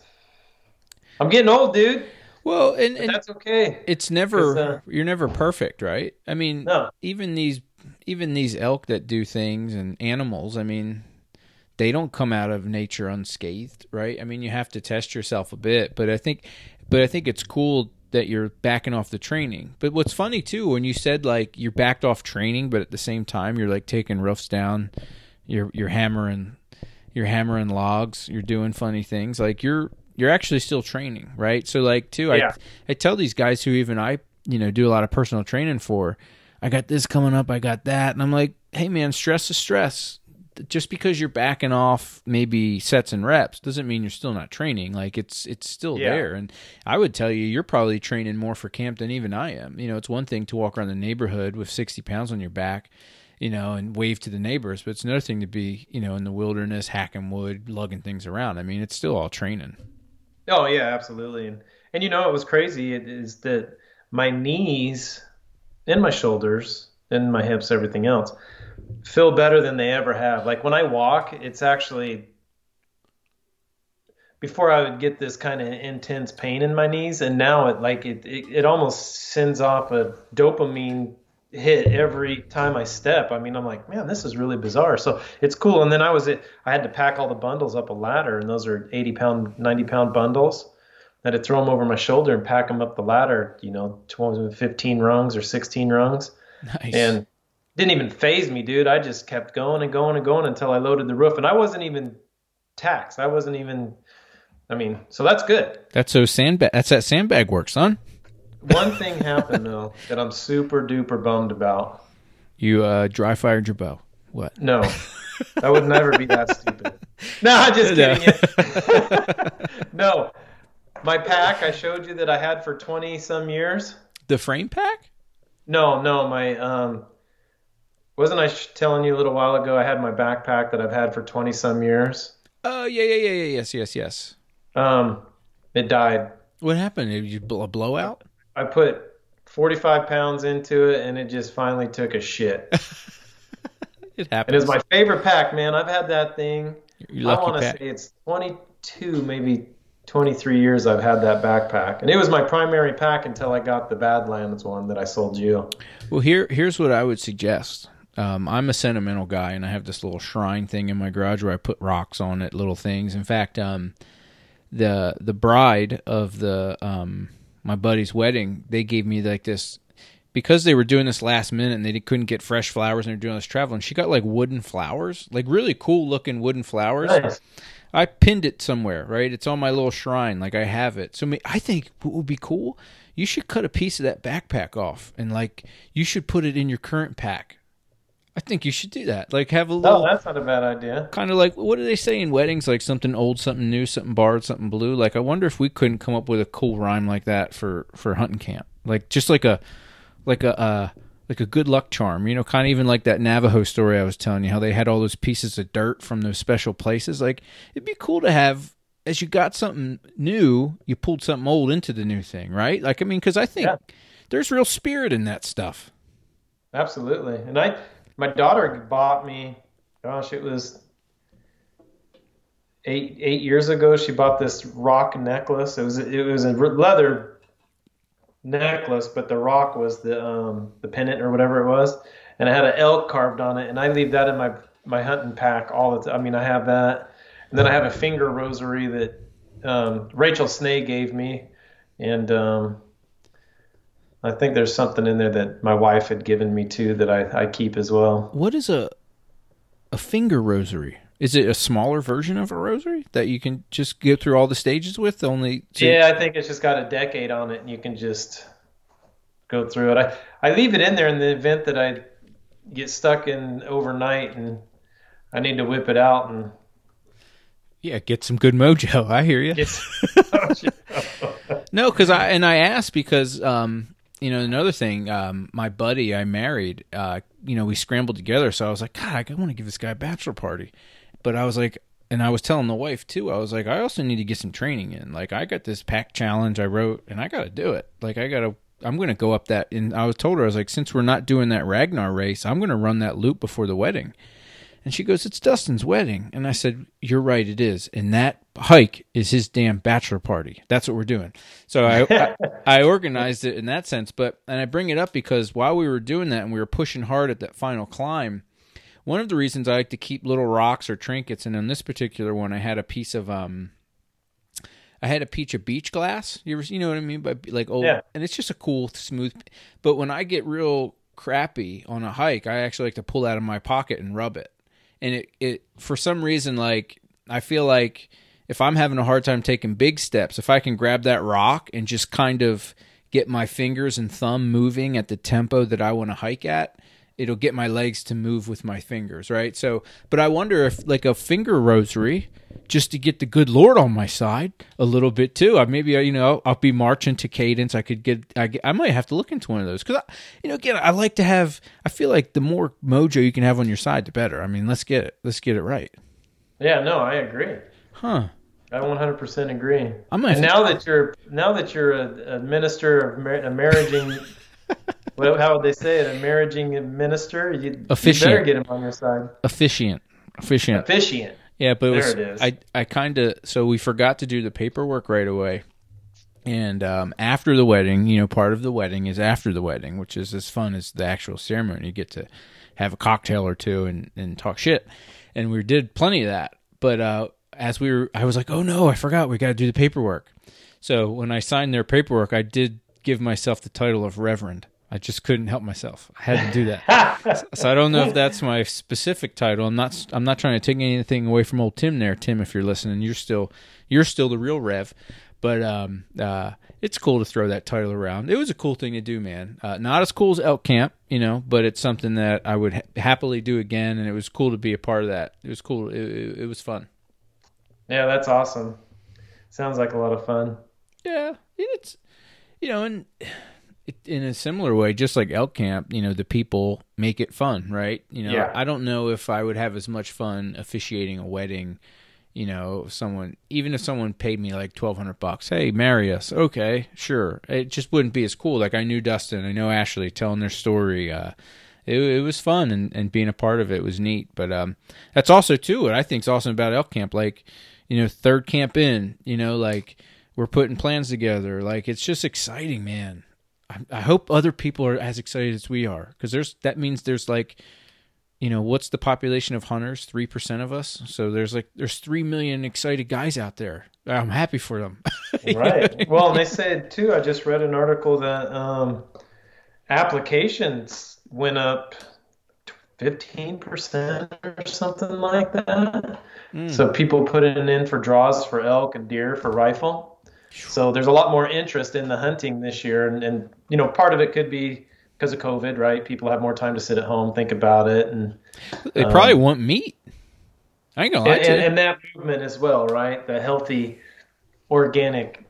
I'm getting old, dude. well and, and that's okay. it's never uh, you're never perfect right i mean No. even these even these elk that do things and animals i mean they don't come out of nature unscathed right i mean you have to test yourself a bit but i think but i think it's cool that you're backing off the training but what's funny too when you said like you're backed off training but at the same time you're like taking roofs down you're you're hammering you're hammering logs you're doing funny things like you're you're actually still training right so like too Yeah. i i tell these guys who even i you know do a lot of personal training for i got this coming up i got that and i'm like hey man stress is stress just because you're backing off maybe sets and reps doesn't mean you're still not training like it's it's still Yeah. there and i would tell you you're probably training more for camp than even i am you know it's one thing to walk around the neighborhood with 60 pounds on your back you know, and wave to the neighbors. But it's another thing to be, you know, in the wilderness, hacking wood, lugging things around. I mean, it's still all training. Oh yeah, absolutely. And and you know it was crazy it is that my knees and my shoulders and my hips, everything else, feel better than they ever have. Like when I walk, it's actually before I would get this kind of intense pain in my knees, and now it like it, it it almost sends off a dopamine hit every time I step. I mean, I'm like, man, this is really bizarre. So it's cool. And then I was I had to pack all the bundles up a ladder, and those are 80 pound, 90 pound bundles. I had to throw them over my shoulder and pack them up the ladder. You know, 12, 15 rungs or 16 rungs, Nice. and didn't even phase me, dude. I just kept going and going and going until I loaded the roof, and I wasn't even taxed. I wasn't even. I mean, so that's good. that's so sandbag. That's that sandbag work, son. One thing happened though that I'm super duper bummed about. You uh, dry fired your bow. What? No, I would never be that stupid. No, I'm just No. kidding. you. no, my pack I showed you that I had for 20 some years. The frame pack? No, no, my um, wasn't I telling you a little while ago? I had my backpack that I've had for 20 some years. Oh yeah, yeah, yeah, yeah. Yes, yes, yes. Um, it died. What happened? Did you blow a blowout? I put 45 pounds into it, and it just finally took a shit. It And happens. it's my favorite pack, man. I've had that thing. Your I lucky want to say it's 22, maybe 23 years I've had that backpack, and it was my primary pack until I got the Badlands one that I sold you. Well, here here's what I would suggest. Um, I'm a sentimental guy, and I have this little shrine thing in my garage where I put rocks on it, little things. In fact, um, the the bride of the um, my buddy's wedding, they gave me like this because they were doing this last minute and they couldn't get fresh flowers and they're doing this traveling. She got like wooden flowers, like really cool looking wooden flowers. Nice. I pinned it somewhere, right? It's on my little shrine, like I have it. So I think what would be cool, you should cut a piece of that backpack off and like you should put it in your current pack. I think you should do that. Like have a little Oh, that's not a bad idea. kind of like what do they say in weddings? Like something old, something new, something borrowed, something blue. Like I wonder if we couldn't come up with a cool rhyme like that for for hunting camp. Like just like a like a uh like a good luck charm, you know, kind of even like that Navajo story I was telling you, how they had all those pieces of dirt from those special places. Like it'd be cool to have as you got something new, you pulled something old into the new thing, right? Like I mean, because I think Yeah. there's real spirit in that stuff. Absolutely. And I, my daughter bought me. Gosh, it was eight eight years ago. She bought this rock necklace. It was it was a leather necklace, but the rock was the um the pendant or whatever it was, and it had an elk carved on it. And I leave that in my my hunting pack all the time. I mean, I have that, and then I have a finger rosary that um, Rachel Snay gave me, and um, I think there's something in there that my wife had given me too that I, I keep as well. What is a a finger rosary? Is it a smaller version of a rosary that you can just go through all the stages with? Only to, Yeah, I think it's just got a decade on it, and you can just go through it. I, I leave it in there in the event that I get stuck in overnight and I need to whip it out and yeah, get some good mojo. I hear you. No, because I and I asked because um, you know another thing. Um, my buddy I married, uh, you know, we scrambled together. So I was like, God, I want to give this guy a bachelor party, but I was like, and I was telling the wife too. I was like, I also need to get some training in. Like, I got this pack challenge I wrote, and I got to do it. Like, I got to. I'm going to go up that. And I was told her I was like, since we're not doing that Ragnar race, I'm going to run that loop before the wedding. And she goes, It's Dustin's wedding. And I said, You're right, it is. And that hike is his damn bachelor party. That's what we're doing. So I, I, I organized it in that sense. But, and I bring it up because while we were doing that and we were pushing hard at that final climb, one of the reasons I like to keep little rocks or trinkets, and on this particular one, I had a piece of, um, I had a piece of beach glass. You ever, you know what I mean? By like old, Yeah. and it's just a cool, smooth. But when I get real crappy on a hike, I actually like to pull out of my pocket and rub it. And it, it for some reason, like I feel like if I'm having a hard time taking big steps, if I can grab that rock and just kind of get my fingers and thumb moving at the tempo that I want to hike at, it'll get my legs to move with my fingers, right? So, but I wonder if like a finger rosary, just to get the good Lord on my side a little bit too. I maybe you know I'll be marching to cadence. I could get I, I might have to look into one of those because you know again I like to have. I feel like the more mojo you can have on your side, the better. I mean, let's get it. Let's get it right, yeah, no, I agree. huh? I 100% agree. I might. And now that you're now that you're a, a minister of mar- a marrying, well, how would they say it? A marrying minister. You, you better get him on your side. officiant, officiant. Officiant. Yeah, but it was, it. I I kind of so we forgot to do the paperwork right away, and um, after the wedding, you know, part of the wedding is after the wedding, which is as fun as the actual ceremony. You get to have a cocktail or two and and talk shit, and we did plenty of that. But uh, as we were, I was like, oh no, I forgot we got to do the paperwork. So when I signed their paperwork, I did give myself the title of Reverend. I just couldn't help myself. I had to do that. so I don't know if that's my specific title. I'm not. I'm not trying to take anything away from old Tim there, Tim. If you're listening, you're still you're still the real Rev. But um, uh, it's cool to throw that title around. It was a cool thing to do, man. Uh, not as cool as elk camp, you know, but it's something that I would ha- happily do again, and it was cool to be a part of that. It was cool. It, it, it was fun. Yeah, that's awesome. Sounds like a lot of fun. Yeah, it's you know, and in a similar way, just like elk camp, you know, the people make it fun, right? You know, Yeah. I don't know if I would have as much fun officiating a wedding. You know, someone even if someone paid me like twelve hundred bucks, hey, marry us, okay, sure. It just wouldn't be as cool. Like I knew Dustin, I know Ashley, telling their story. Uh, it, it was fun and, and being a part of it was neat. But um, that's also too what I think is awesome about elk camp. Like, you know, third camp in, you know, like we're putting plans together. Like it's just exciting, man. I, I hope other people are as excited as we are because there's that means there's like, you know, what's the population of hunters? Three percent of us. So there's like there's three million excited guys out there. I'm happy for them. Right. Well, and they said too. I just read an article that um, applications went up fifteen percent or something like that. So people putting in for draws for elk and deer for rifle. So there's a lot more interest in the hunting this year, and, and you know part of it could be because of COVID, right? People have more time to sit at home, think about it, and they probably want meat. I ain't gonna lie and, to and, you. and that movement as well, right? The healthy, organic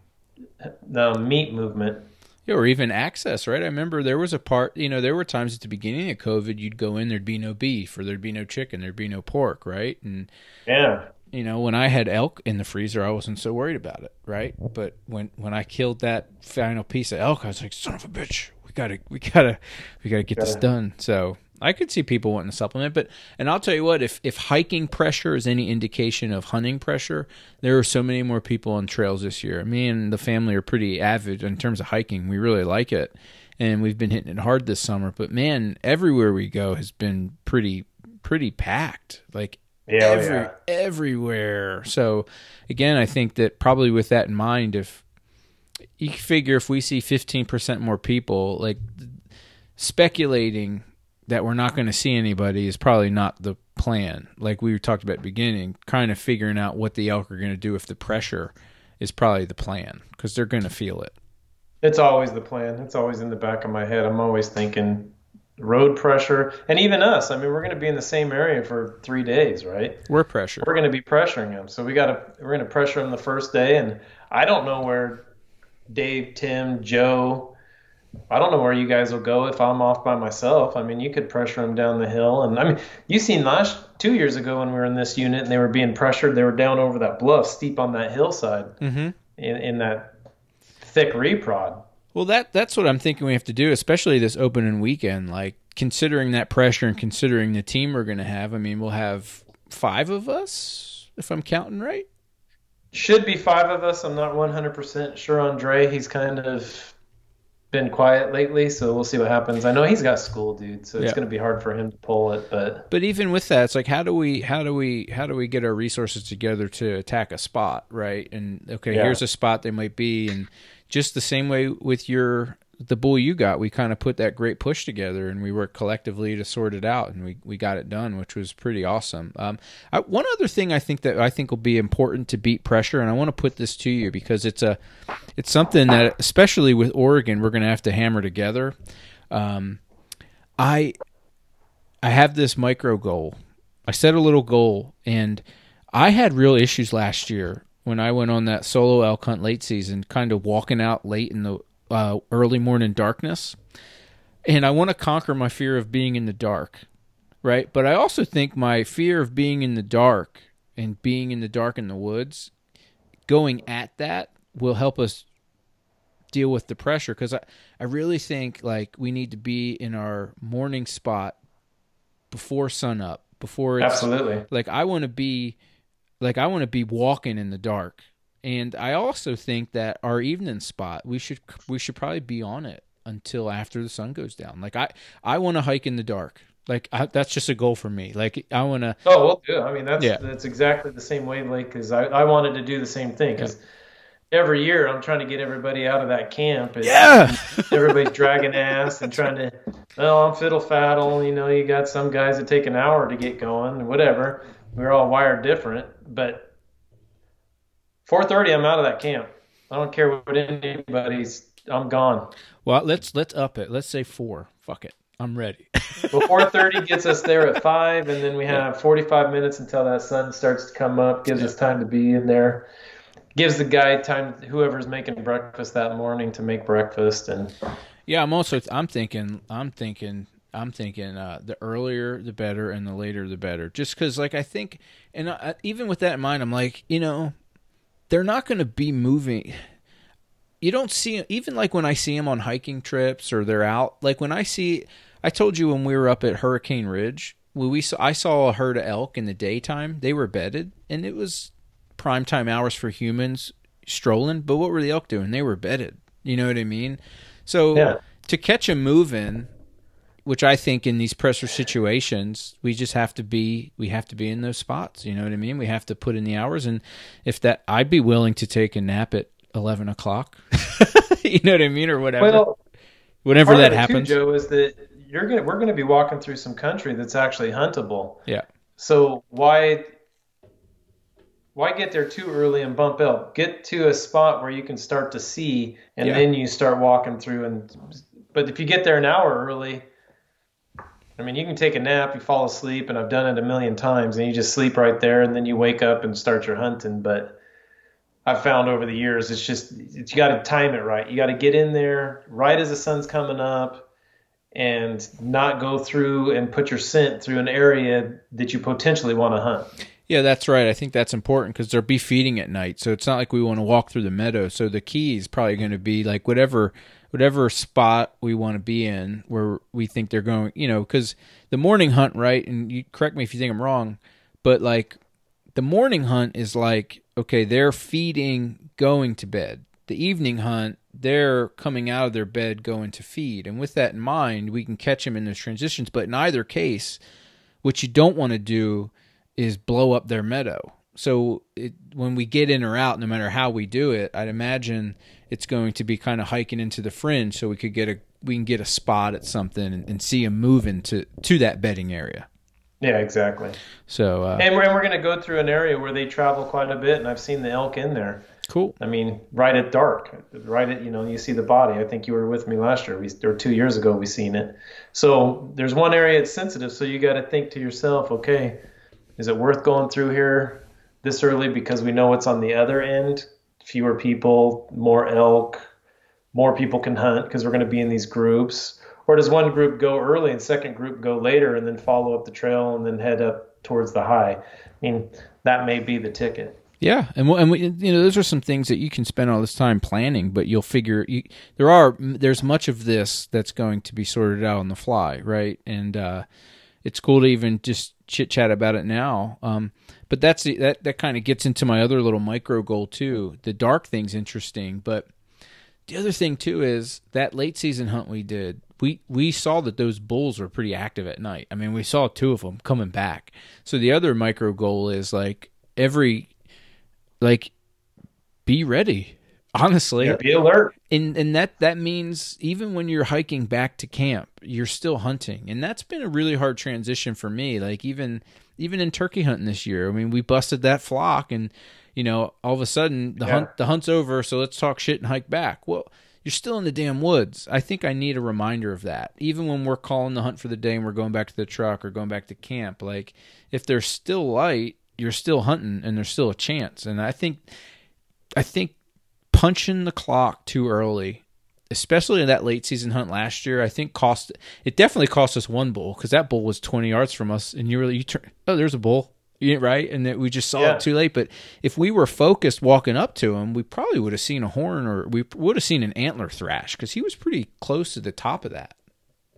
uh, meat movement. Yeah, or even access, right? I remember there was a part, you know, there were times at the beginning of COVID, you'd go in, there'd be no beef, or there'd be no chicken, there'd be no pork, right? And Yeah. You know, when I had elk in the freezer, I wasn't so worried about it, right? But when when I killed that final piece of elk, I was like, son of a bitch, we gotta, we gotta, we gotta get this done. So I could see people wanting to supplement, but and I'll tell you what, if if hiking pressure is any indication of hunting pressure, there are so many more people on trails this year. Me and the family are pretty avid in terms of hiking. We really like it, and we've been hitting it hard this summer. But man, everywhere we go has been pretty pretty packed. Like Yeah, every, yeah. everywhere. So again, I think that probably with that in mind, if you figure if we see 15% more people, like speculating that we're not going to see anybody is probably not the plan. Like we talked about at the beginning, kind of figuring out what the elk are going to do if the pressure is probably the plan because they're going to feel it. It's always the plan. It's always in the back of my head. I'm always thinking road pressure, and even us. I mean, we're going to be in the same area for three days, right? We're pressure. We're going to be pressuring them, so we got to. We're going to pressure them the first day, and I don't know where Dave, Tim, Joe. I don't know where you guys will go if I'm off by myself. I mean, you could pressure them down the hill, and I mean, you seen last two years ago when we were in this unit and they were being pressured. They were down over that bluff, steep on that hillside, Mm-hmm. in, in that thick reprod. Well, that that's what I'm thinking we have to do, especially this opening weekend. Like considering that pressure and considering the team we're going to have. I mean, we'll have five of us, if I'm counting right. Should be five of us. I'm not 100% sure on Dre. He's kind of been quiet lately, so we'll see what happens. I know he's got school, dude, so it's Yeah. going to be hard for him to pull it, but But even with that, it's like how do we how do we how do we get our resources together to attack a spot, right? And okay, Yeah. here's a spot they might be, and just the same way with your the bull you got, we kind of put that great push together, and we worked collectively to sort it out, and we we got it done, which was pretty awesome. Um, I, one other thing I think that I think will be important to beat pressure, and I want to put this to you because it's a it's something that especially with Oregon we're going to have to hammer together. Um, I I have this micro goal. I set a little goal, and I had real issues last year when I went on that solo elk hunt late season, kind of walking out late in the uh, early morning darkness. And I want to conquer my fear of being in the dark, right? But I also think my fear of being in the dark and being in the dark in the woods, going at that will help us deal with the pressure because I, I really think like we need to be in our morning spot before sunup before it's absolutely. like I want to be like I want to be walking in the dark. And I also think that our evening spot, we should we should probably be on it until after the sun goes down. Like I I want to hike in the dark. Like I, that's just a goal for me. Like I want to Oh, we'll do. it. I mean, that's Yeah. that's exactly the same way. wavelength because I, I wanted to do the same thing because every year I'm trying to get everybody out of that camp. And Yeah. everybody's dragging ass and trying to, well, I'm fiddle faddle. You know, you got some guys that take an hour to get going, whatever. We're all wired different, but 4:30, I'm out of that camp. I don't care what anybody's. I'm gone. well, let's let's up it. Let's say four. Fuck it. I'm ready. Well, 4:30 gets us there at five, and then we have 45 minutes until that sun starts to come up. Gives us time to be in there. Gives the guy time, whoever's making breakfast that morning, to make breakfast, and yeah, I'm also I'm thinking I'm thinking I'm thinking uh, the earlier the better and the later the better. Just because like I think and I, even with that in mind, I'm like you know they're not going to be moving. You don't see even like when I see them on hiking trips or they're out. Like when I see, I told you when we were up at Hurricane Ridge, when we saw, I saw a herd of elk in the daytime. They were bedded, and it was prime time hours for humans strolling. But what were the elk doing? They were bedded. You know what I mean? So Yeah. to catch them moving, which I think in these pressure situations, we just have to be we have to be in those spots. You know what I mean? We have to put in the hours, and if that, I'd be willing to take a nap at eleven o'clock. you know what I mean, or whatever. well, Whenever that happens. Too, Joe, is that you're gonna we're gonna be walking through some country that's actually huntable. yeah, So why why get there too early and bump elk? Get to a spot where you can start to see, and Yeah. then you start walking through. And but if you get there an hour early, I mean, you can take a nap, you fall asleep, and I've done it a million times, and you just sleep right there, and then you wake up and start your hunting. But I've found over the years, it's just it's, you got to time it right. You got to get in there right as the sun's coming up, and not go through and put your scent through an area that you potentially want to hunt. yeah, that's right. I think that's important because they're be feeding at night, so it's not like we want to walk through the meadow. So the key is probably going to be like whatever whatever spot we want to be in where we think they're going. You know, because the morning hunt, right? And you correct me if you think I'm wrong, but like the morning hunt is like okay, they're feeding, going to bed. The evening hunt, they're coming out of their bed, going to feed. And with that in mind, we can catch them in those transitions. But in either case, what you don't want to do is blow up their meadow. So it, when we get in or out, no matter how we do it, I'd imagine it's going to be kind of hiking into the fringe, so we could get a we can get a spot at something and, and see them moving to to that bedding area. Yeah, exactly. So uh, And we're, and we're going to go through an area where they travel quite a bit, and I've seen the elk in there. cool. I mean, right at dark, right at you know, you see the body. I think you were with me last year, we, or two years ago, we seen it. So there's one area it's sensitive, so you got to think to yourself, okay, is it worth going through here this early because we know what's on the other end? Fewer people, more elk, more people can hunt because we're going to be in these groups. Or does one group go early and second group go later and then follow up the trail and then head up towards the high? I mean, that may be the ticket. Yeah, and and we, you know those are some things that you can spend all this time planning, but you'll figure you, there are there's much of this that's going to be sorted out on the fly, right? And uh, it's cool to even just chit chat about it now. Um, but that's the, that that kind of gets into my other little micro goal too. The dark thing's interesting, but the other thing too is that late season hunt we did. We we saw that those bulls were pretty active at night. I mean, we saw two of them coming back. So the other micro goal is like every like be ready. Honestly, Yeah, be alert. and and that that means even when you're hiking back to camp, you're still hunting, and that's been a really hard transition for me. Like even even in turkey hunting this year, I mean, we busted that flock, and you know, all of a sudden the Yeah. hunt the hunt's over, so let's talk shit and hike back. Well, you're still in the damn woods. I think I need a reminder of that, even when we're calling the hunt for the day and we're going back to the truck or going back to camp. Like if there's still light, you're still hunting, and there's still a chance. And I think I think punching the clock too early, especially in that late season hunt last year, I think cost it definitely cost us one bull because that bull was twenty yards from us, and you really you turn oh there's a bull. Right, and that we just saw Yeah. it too late. But if we were focused walking up to him, we probably would have seen a horn or we would have seen an antler thrash because he was pretty close to the top of that.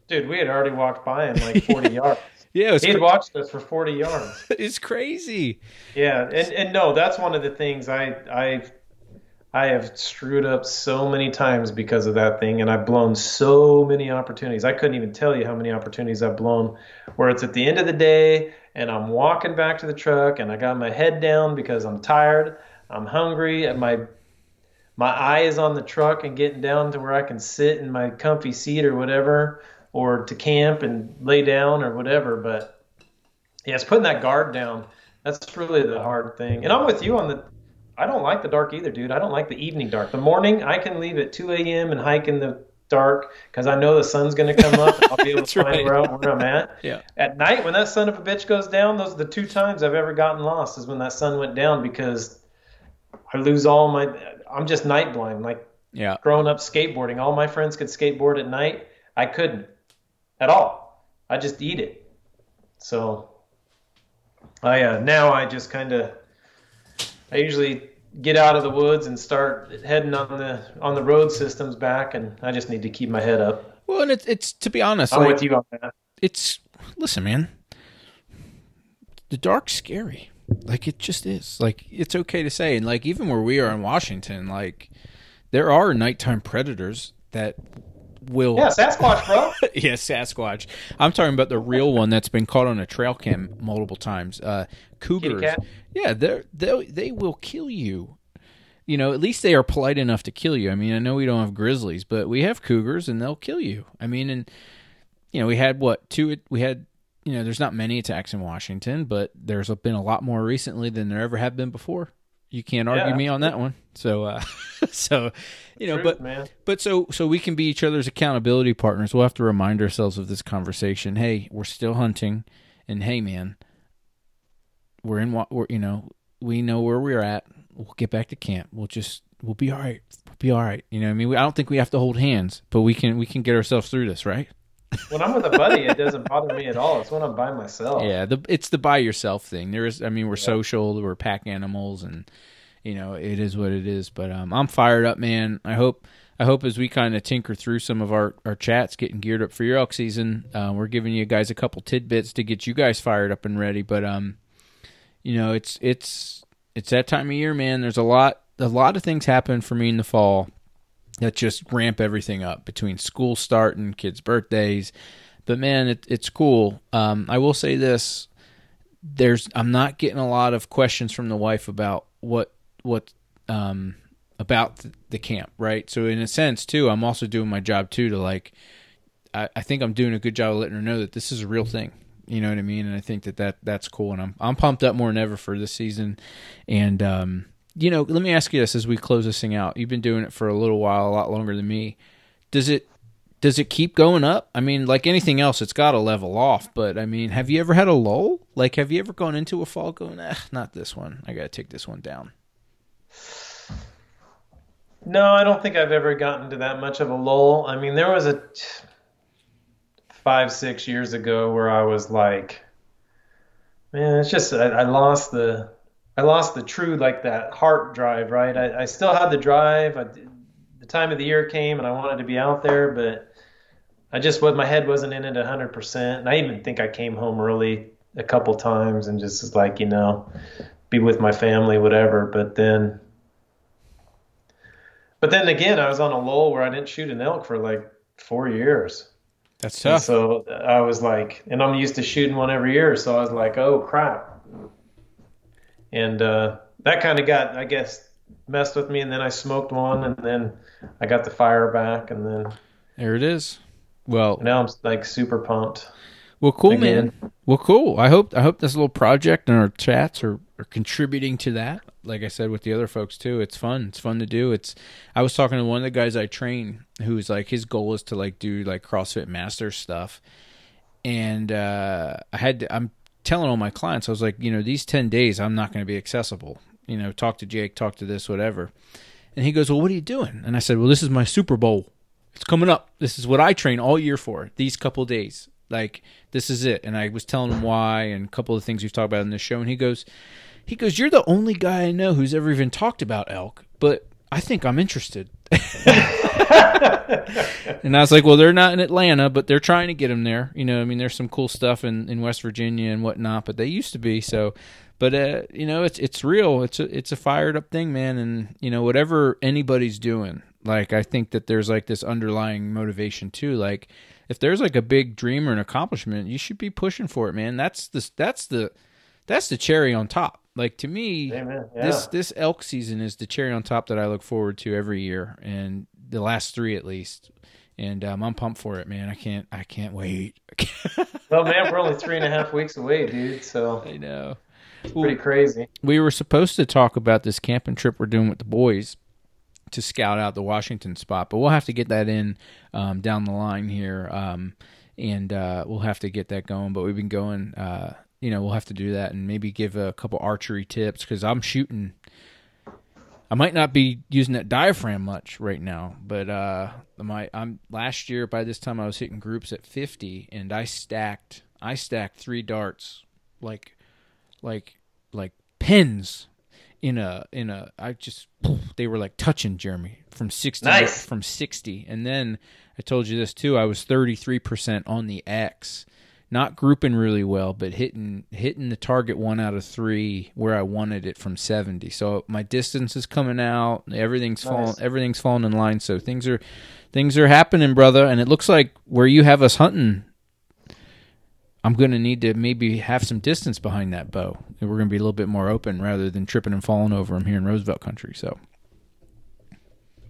Dude, we had already walked by him like 40 yards. Yeah, it was He had cra- watched us for 40 yards. it's crazy. Yeah, and, and no, that's one of the things I I've I have screwed up so many times because of that thing, and I've blown so many opportunities. I couldn't even tell you how many opportunities I've blown where it's at the end of the day and I'm walking back to the truck and I got my head down because I'm tired, I'm hungry, and my my eye is on the truck and getting down to where I can sit in my comfy seat or whatever, or to camp and lay down or whatever. But yeah, it's putting that guard down. That's really the hard thing. And I'm with you on the. I don't like the dark either, dude. I don't like the evening dark. The morning, I can leave at 2 a.m. and hike in the dark because I know the sun's going to come up. And I'll be able to find right. where, where I'm at. Yeah. At night, when that son of a bitch goes down, those are the two times I've ever gotten lost. Is when that sun went down because I lose all my. I'm just night blind. Like Yeah. growing up skateboarding, all my friends could skateboard at night. I couldn't at all. I just eat it. So I uh, now I just kind of I usually get out of the woods and start heading on the on the road systems back, and I just need to keep my head up. Well, and it's it's to be honest, I'm like, with you on that. it's listen, man. The dark's scary. Like it just is. Like it's okay to say, and like even where we are in Washington, like there are nighttime predators that will Yeah, Sasquatch, bro. yeah, Sasquatch. I'm talking about the real one that's been caught on a trail cam multiple times. Uh, cougars. Yeah, they they they will kill you. You know, at least they are polite enough to kill you. I mean, I know we don't have grizzlies, but we have cougars, and they'll kill you. I mean, and you know, we had what two? We had you know, there's not many attacks in Washington, but there's been a lot more recently than there ever have been before. You can't argue Yeah, me on that one. So, uh, so you know, Truth, but man. but so so we can be each other's accountability partners. We'll have to remind ourselves of this conversation. Hey, we're still hunting, and hey, man, we're in what we're you know we know where we're at. We'll get back to camp. We'll just we'll be all right. We'll be all right. You know, what I mean, we, I don't think we have to hold hands, but we can we can get ourselves through this, right? When I'm with a buddy, it doesn't bother me at all. It's when I'm by myself. Yeah, the it's the by yourself thing. There is, I mean, we're social, we're pack animals, and you know it is what it is. But um, I'm fired up, man. I hope I hope as we kind of tinker through some of our our chats, getting geared up for your elk season, uh, we're giving you guys a couple tidbits to get you guys fired up and ready. But um, you know, it's it's it's that time of year, man. There's a lot a lot of things happen for me in the fall that just ramp everything up between school starting, kids' birthdays. But man, it, it's cool. Um, I will say this: there's I'm not getting a lot of questions from the wife about what what um, about the, camp, right? So in a sense, too, I'm also doing my job too to like. I, I think I'm doing a good job of letting her know that this is a real thing. You know what I mean? And I think that, that that's cool. And I'm I'm pumped up more than ever for this season. And um, you know, let me ask you this as we close this thing out. You've been doing it for a little while, a lot longer than me. Does it does it keep going up? I mean, like anything else, it's got to level off. But I mean, have you ever had a lull? Like, have you ever gone into a fall going, eh, not this one. I got to take this one down. No, I don't think I've ever gotten to that much of a lull. I mean, there was a five, six years ago where I was like, man, it's just I, I lost the, I lost the true like that heart drive, right? I, I still had the drive. I, the time of the year came and I wanted to be out there, but I just what my head wasn't in it hundred percent. And I even think I came home early a couple times and just was like, you know, be with my family, whatever. But then but then again, I was on a lull where I didn't shoot an elk for like four years. That's And tough. so I was like, and I'm used to shooting one every year. So I was like, oh crap. And uh, that kind of got, I guess, messed with me. And then I smoked one and then I got the fire back. And then There it is. Well, now I'm like super pumped. Well, cool, Again. man. Well, cool. I hope I hope this little project and our chats are, are contributing to that. Like I said with the other folks too, it's fun. It's fun to do. It's. I was talking to one of the guys I train, who's like his goal is to like do like CrossFit Master stuff, and uh, I had to, I'm telling all my clients I was like, you know, these ten days I'm not going to be accessible. You know, talk to Jake, talk to this, whatever. And he goes, well, what are you doing? And I said, well, this is my Super Bowl. It's coming up. This is what I train all year for. These couple days. Like this is it. And I was telling him why and a couple of things we've talked about in this show. And he goes, he goes, you're the only guy I know who's ever even talked about elk, but I think I'm interested. and I was like, well, they're not in Atlanta, but they're trying to get them there. You know, I mean, there's some cool stuff in, in West Virginia and whatnot, but they used to be. So, but uh, you know, it's it's real. It's a it's a fired up thing, man. And you know, whatever anybody's doing, like I think that there's like this underlying motivation too. Like if there's like a big dream or an accomplishment, you should be pushing for it, man. That's the that's the that's the cherry on top. Like to me, Yeah. this this elk season is the cherry on top that I look forward to every year, and the last three at least. And um, I'm pumped for it, man. I can't I can't wait. well, man, we're only three and a half weeks away, dude. So I know. it's pretty crazy. we were supposed to talk about this camping trip we're doing with the boys to scout out the Washington spot, but we'll have to get that in um, down the line here, um, and uh, we'll have to get that going. But we've been going, uh, you know, we'll have to do that and maybe give a couple archery tips because I'm shooting. I might not be using that diaphragm much right now, but uh, my I'm last year by this time I was hitting groups at 50, and I stacked I stacked three darts like like like pins in a in a I just they were like touching Jeremy from 60 Nice. from 60 and then I told you this too I was 33% on the X not grouping really well but hitting hitting the target 1 out of 3 where I wanted it from 70 so my distance is coming out everything's falling everything's falling in line so things are things are happening brother and it looks like where you have us hunting I'm going to need to maybe have some distance behind that bow. And we're going to be a little bit more open rather than tripping and falling over them here in Roosevelt country. So,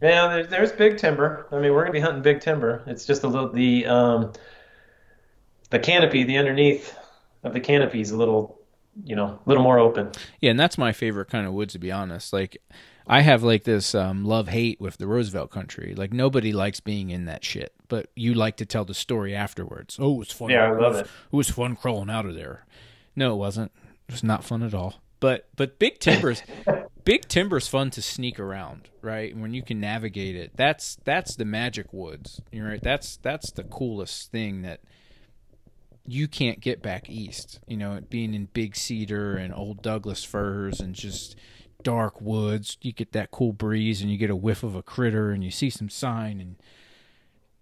Yeah, there's, there's big timber. I mean, we're gonna be hunting big timber. It's just a little the um, the canopy, the underneath of the canopy is a little, you know, a little more open. yeah, and that's my favorite kind of woods, to be honest. Like, I have like this um, love hate with the Roosevelt country. Like, nobody likes being in that shit, but you like to tell the story afterwards. Oh, it was fun. Yeah, I love was, it. It was fun crawling out of there. No, it wasn't. It was not fun at all. But but big timbers, big timber's fun to sneak around, right? When you can navigate it, that's that's the magic woods. You're right. That's that's the coolest thing that you can't get back east. You know, being in big cedar and old Douglas firs and just dark woods, you get that cool breeze and you get a whiff of a critter and you see some sign and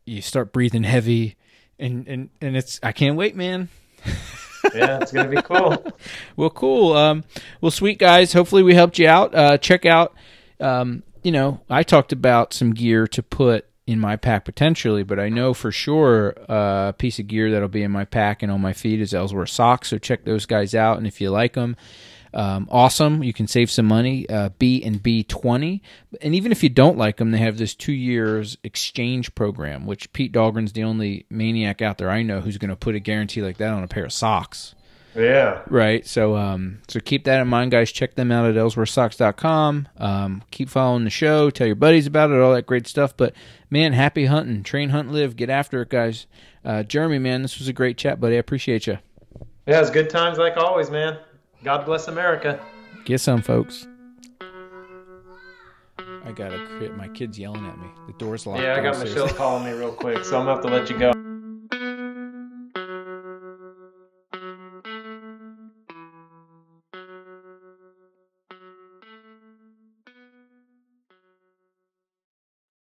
you start breathing heavy and and and it's I can't wait, man. Yeah, it's gonna be cool. Well, cool. Um, well, sweet guys. Hopefully, we helped you out. Uh, check out. Um, you know, I talked about some gear to put in my pack potentially, but I know for sure uh, a piece of gear that'll be in my pack and on my feet is Ellsworth socks. So check those guys out, and if you like them, um, awesome. You can save some money. Uh, B and B twenty, and even if you don't like them, they have this two years exchange program, which Pete Dahlgren's the only maniac out there I know who's going to put a guarantee like that on a pair of socks. Yeah. Right. So um so keep that in mind, guys. Check them out at ellsworthsocks.com. Um keep following the show, tell your buddies about it, all that great stuff. But man, happy hunting. Train, hunt, live. Get after it, guys. Uh Jeremy, man, this was a great chat, buddy. I appreciate you. Yeah, it's good times like always, man. God bless America. Get some folks. I gotta quit. My kid's yelling at me. The door's locked. Yeah, I got downstairs. Michelle calling me real quick, so I'm gonna have to let you go.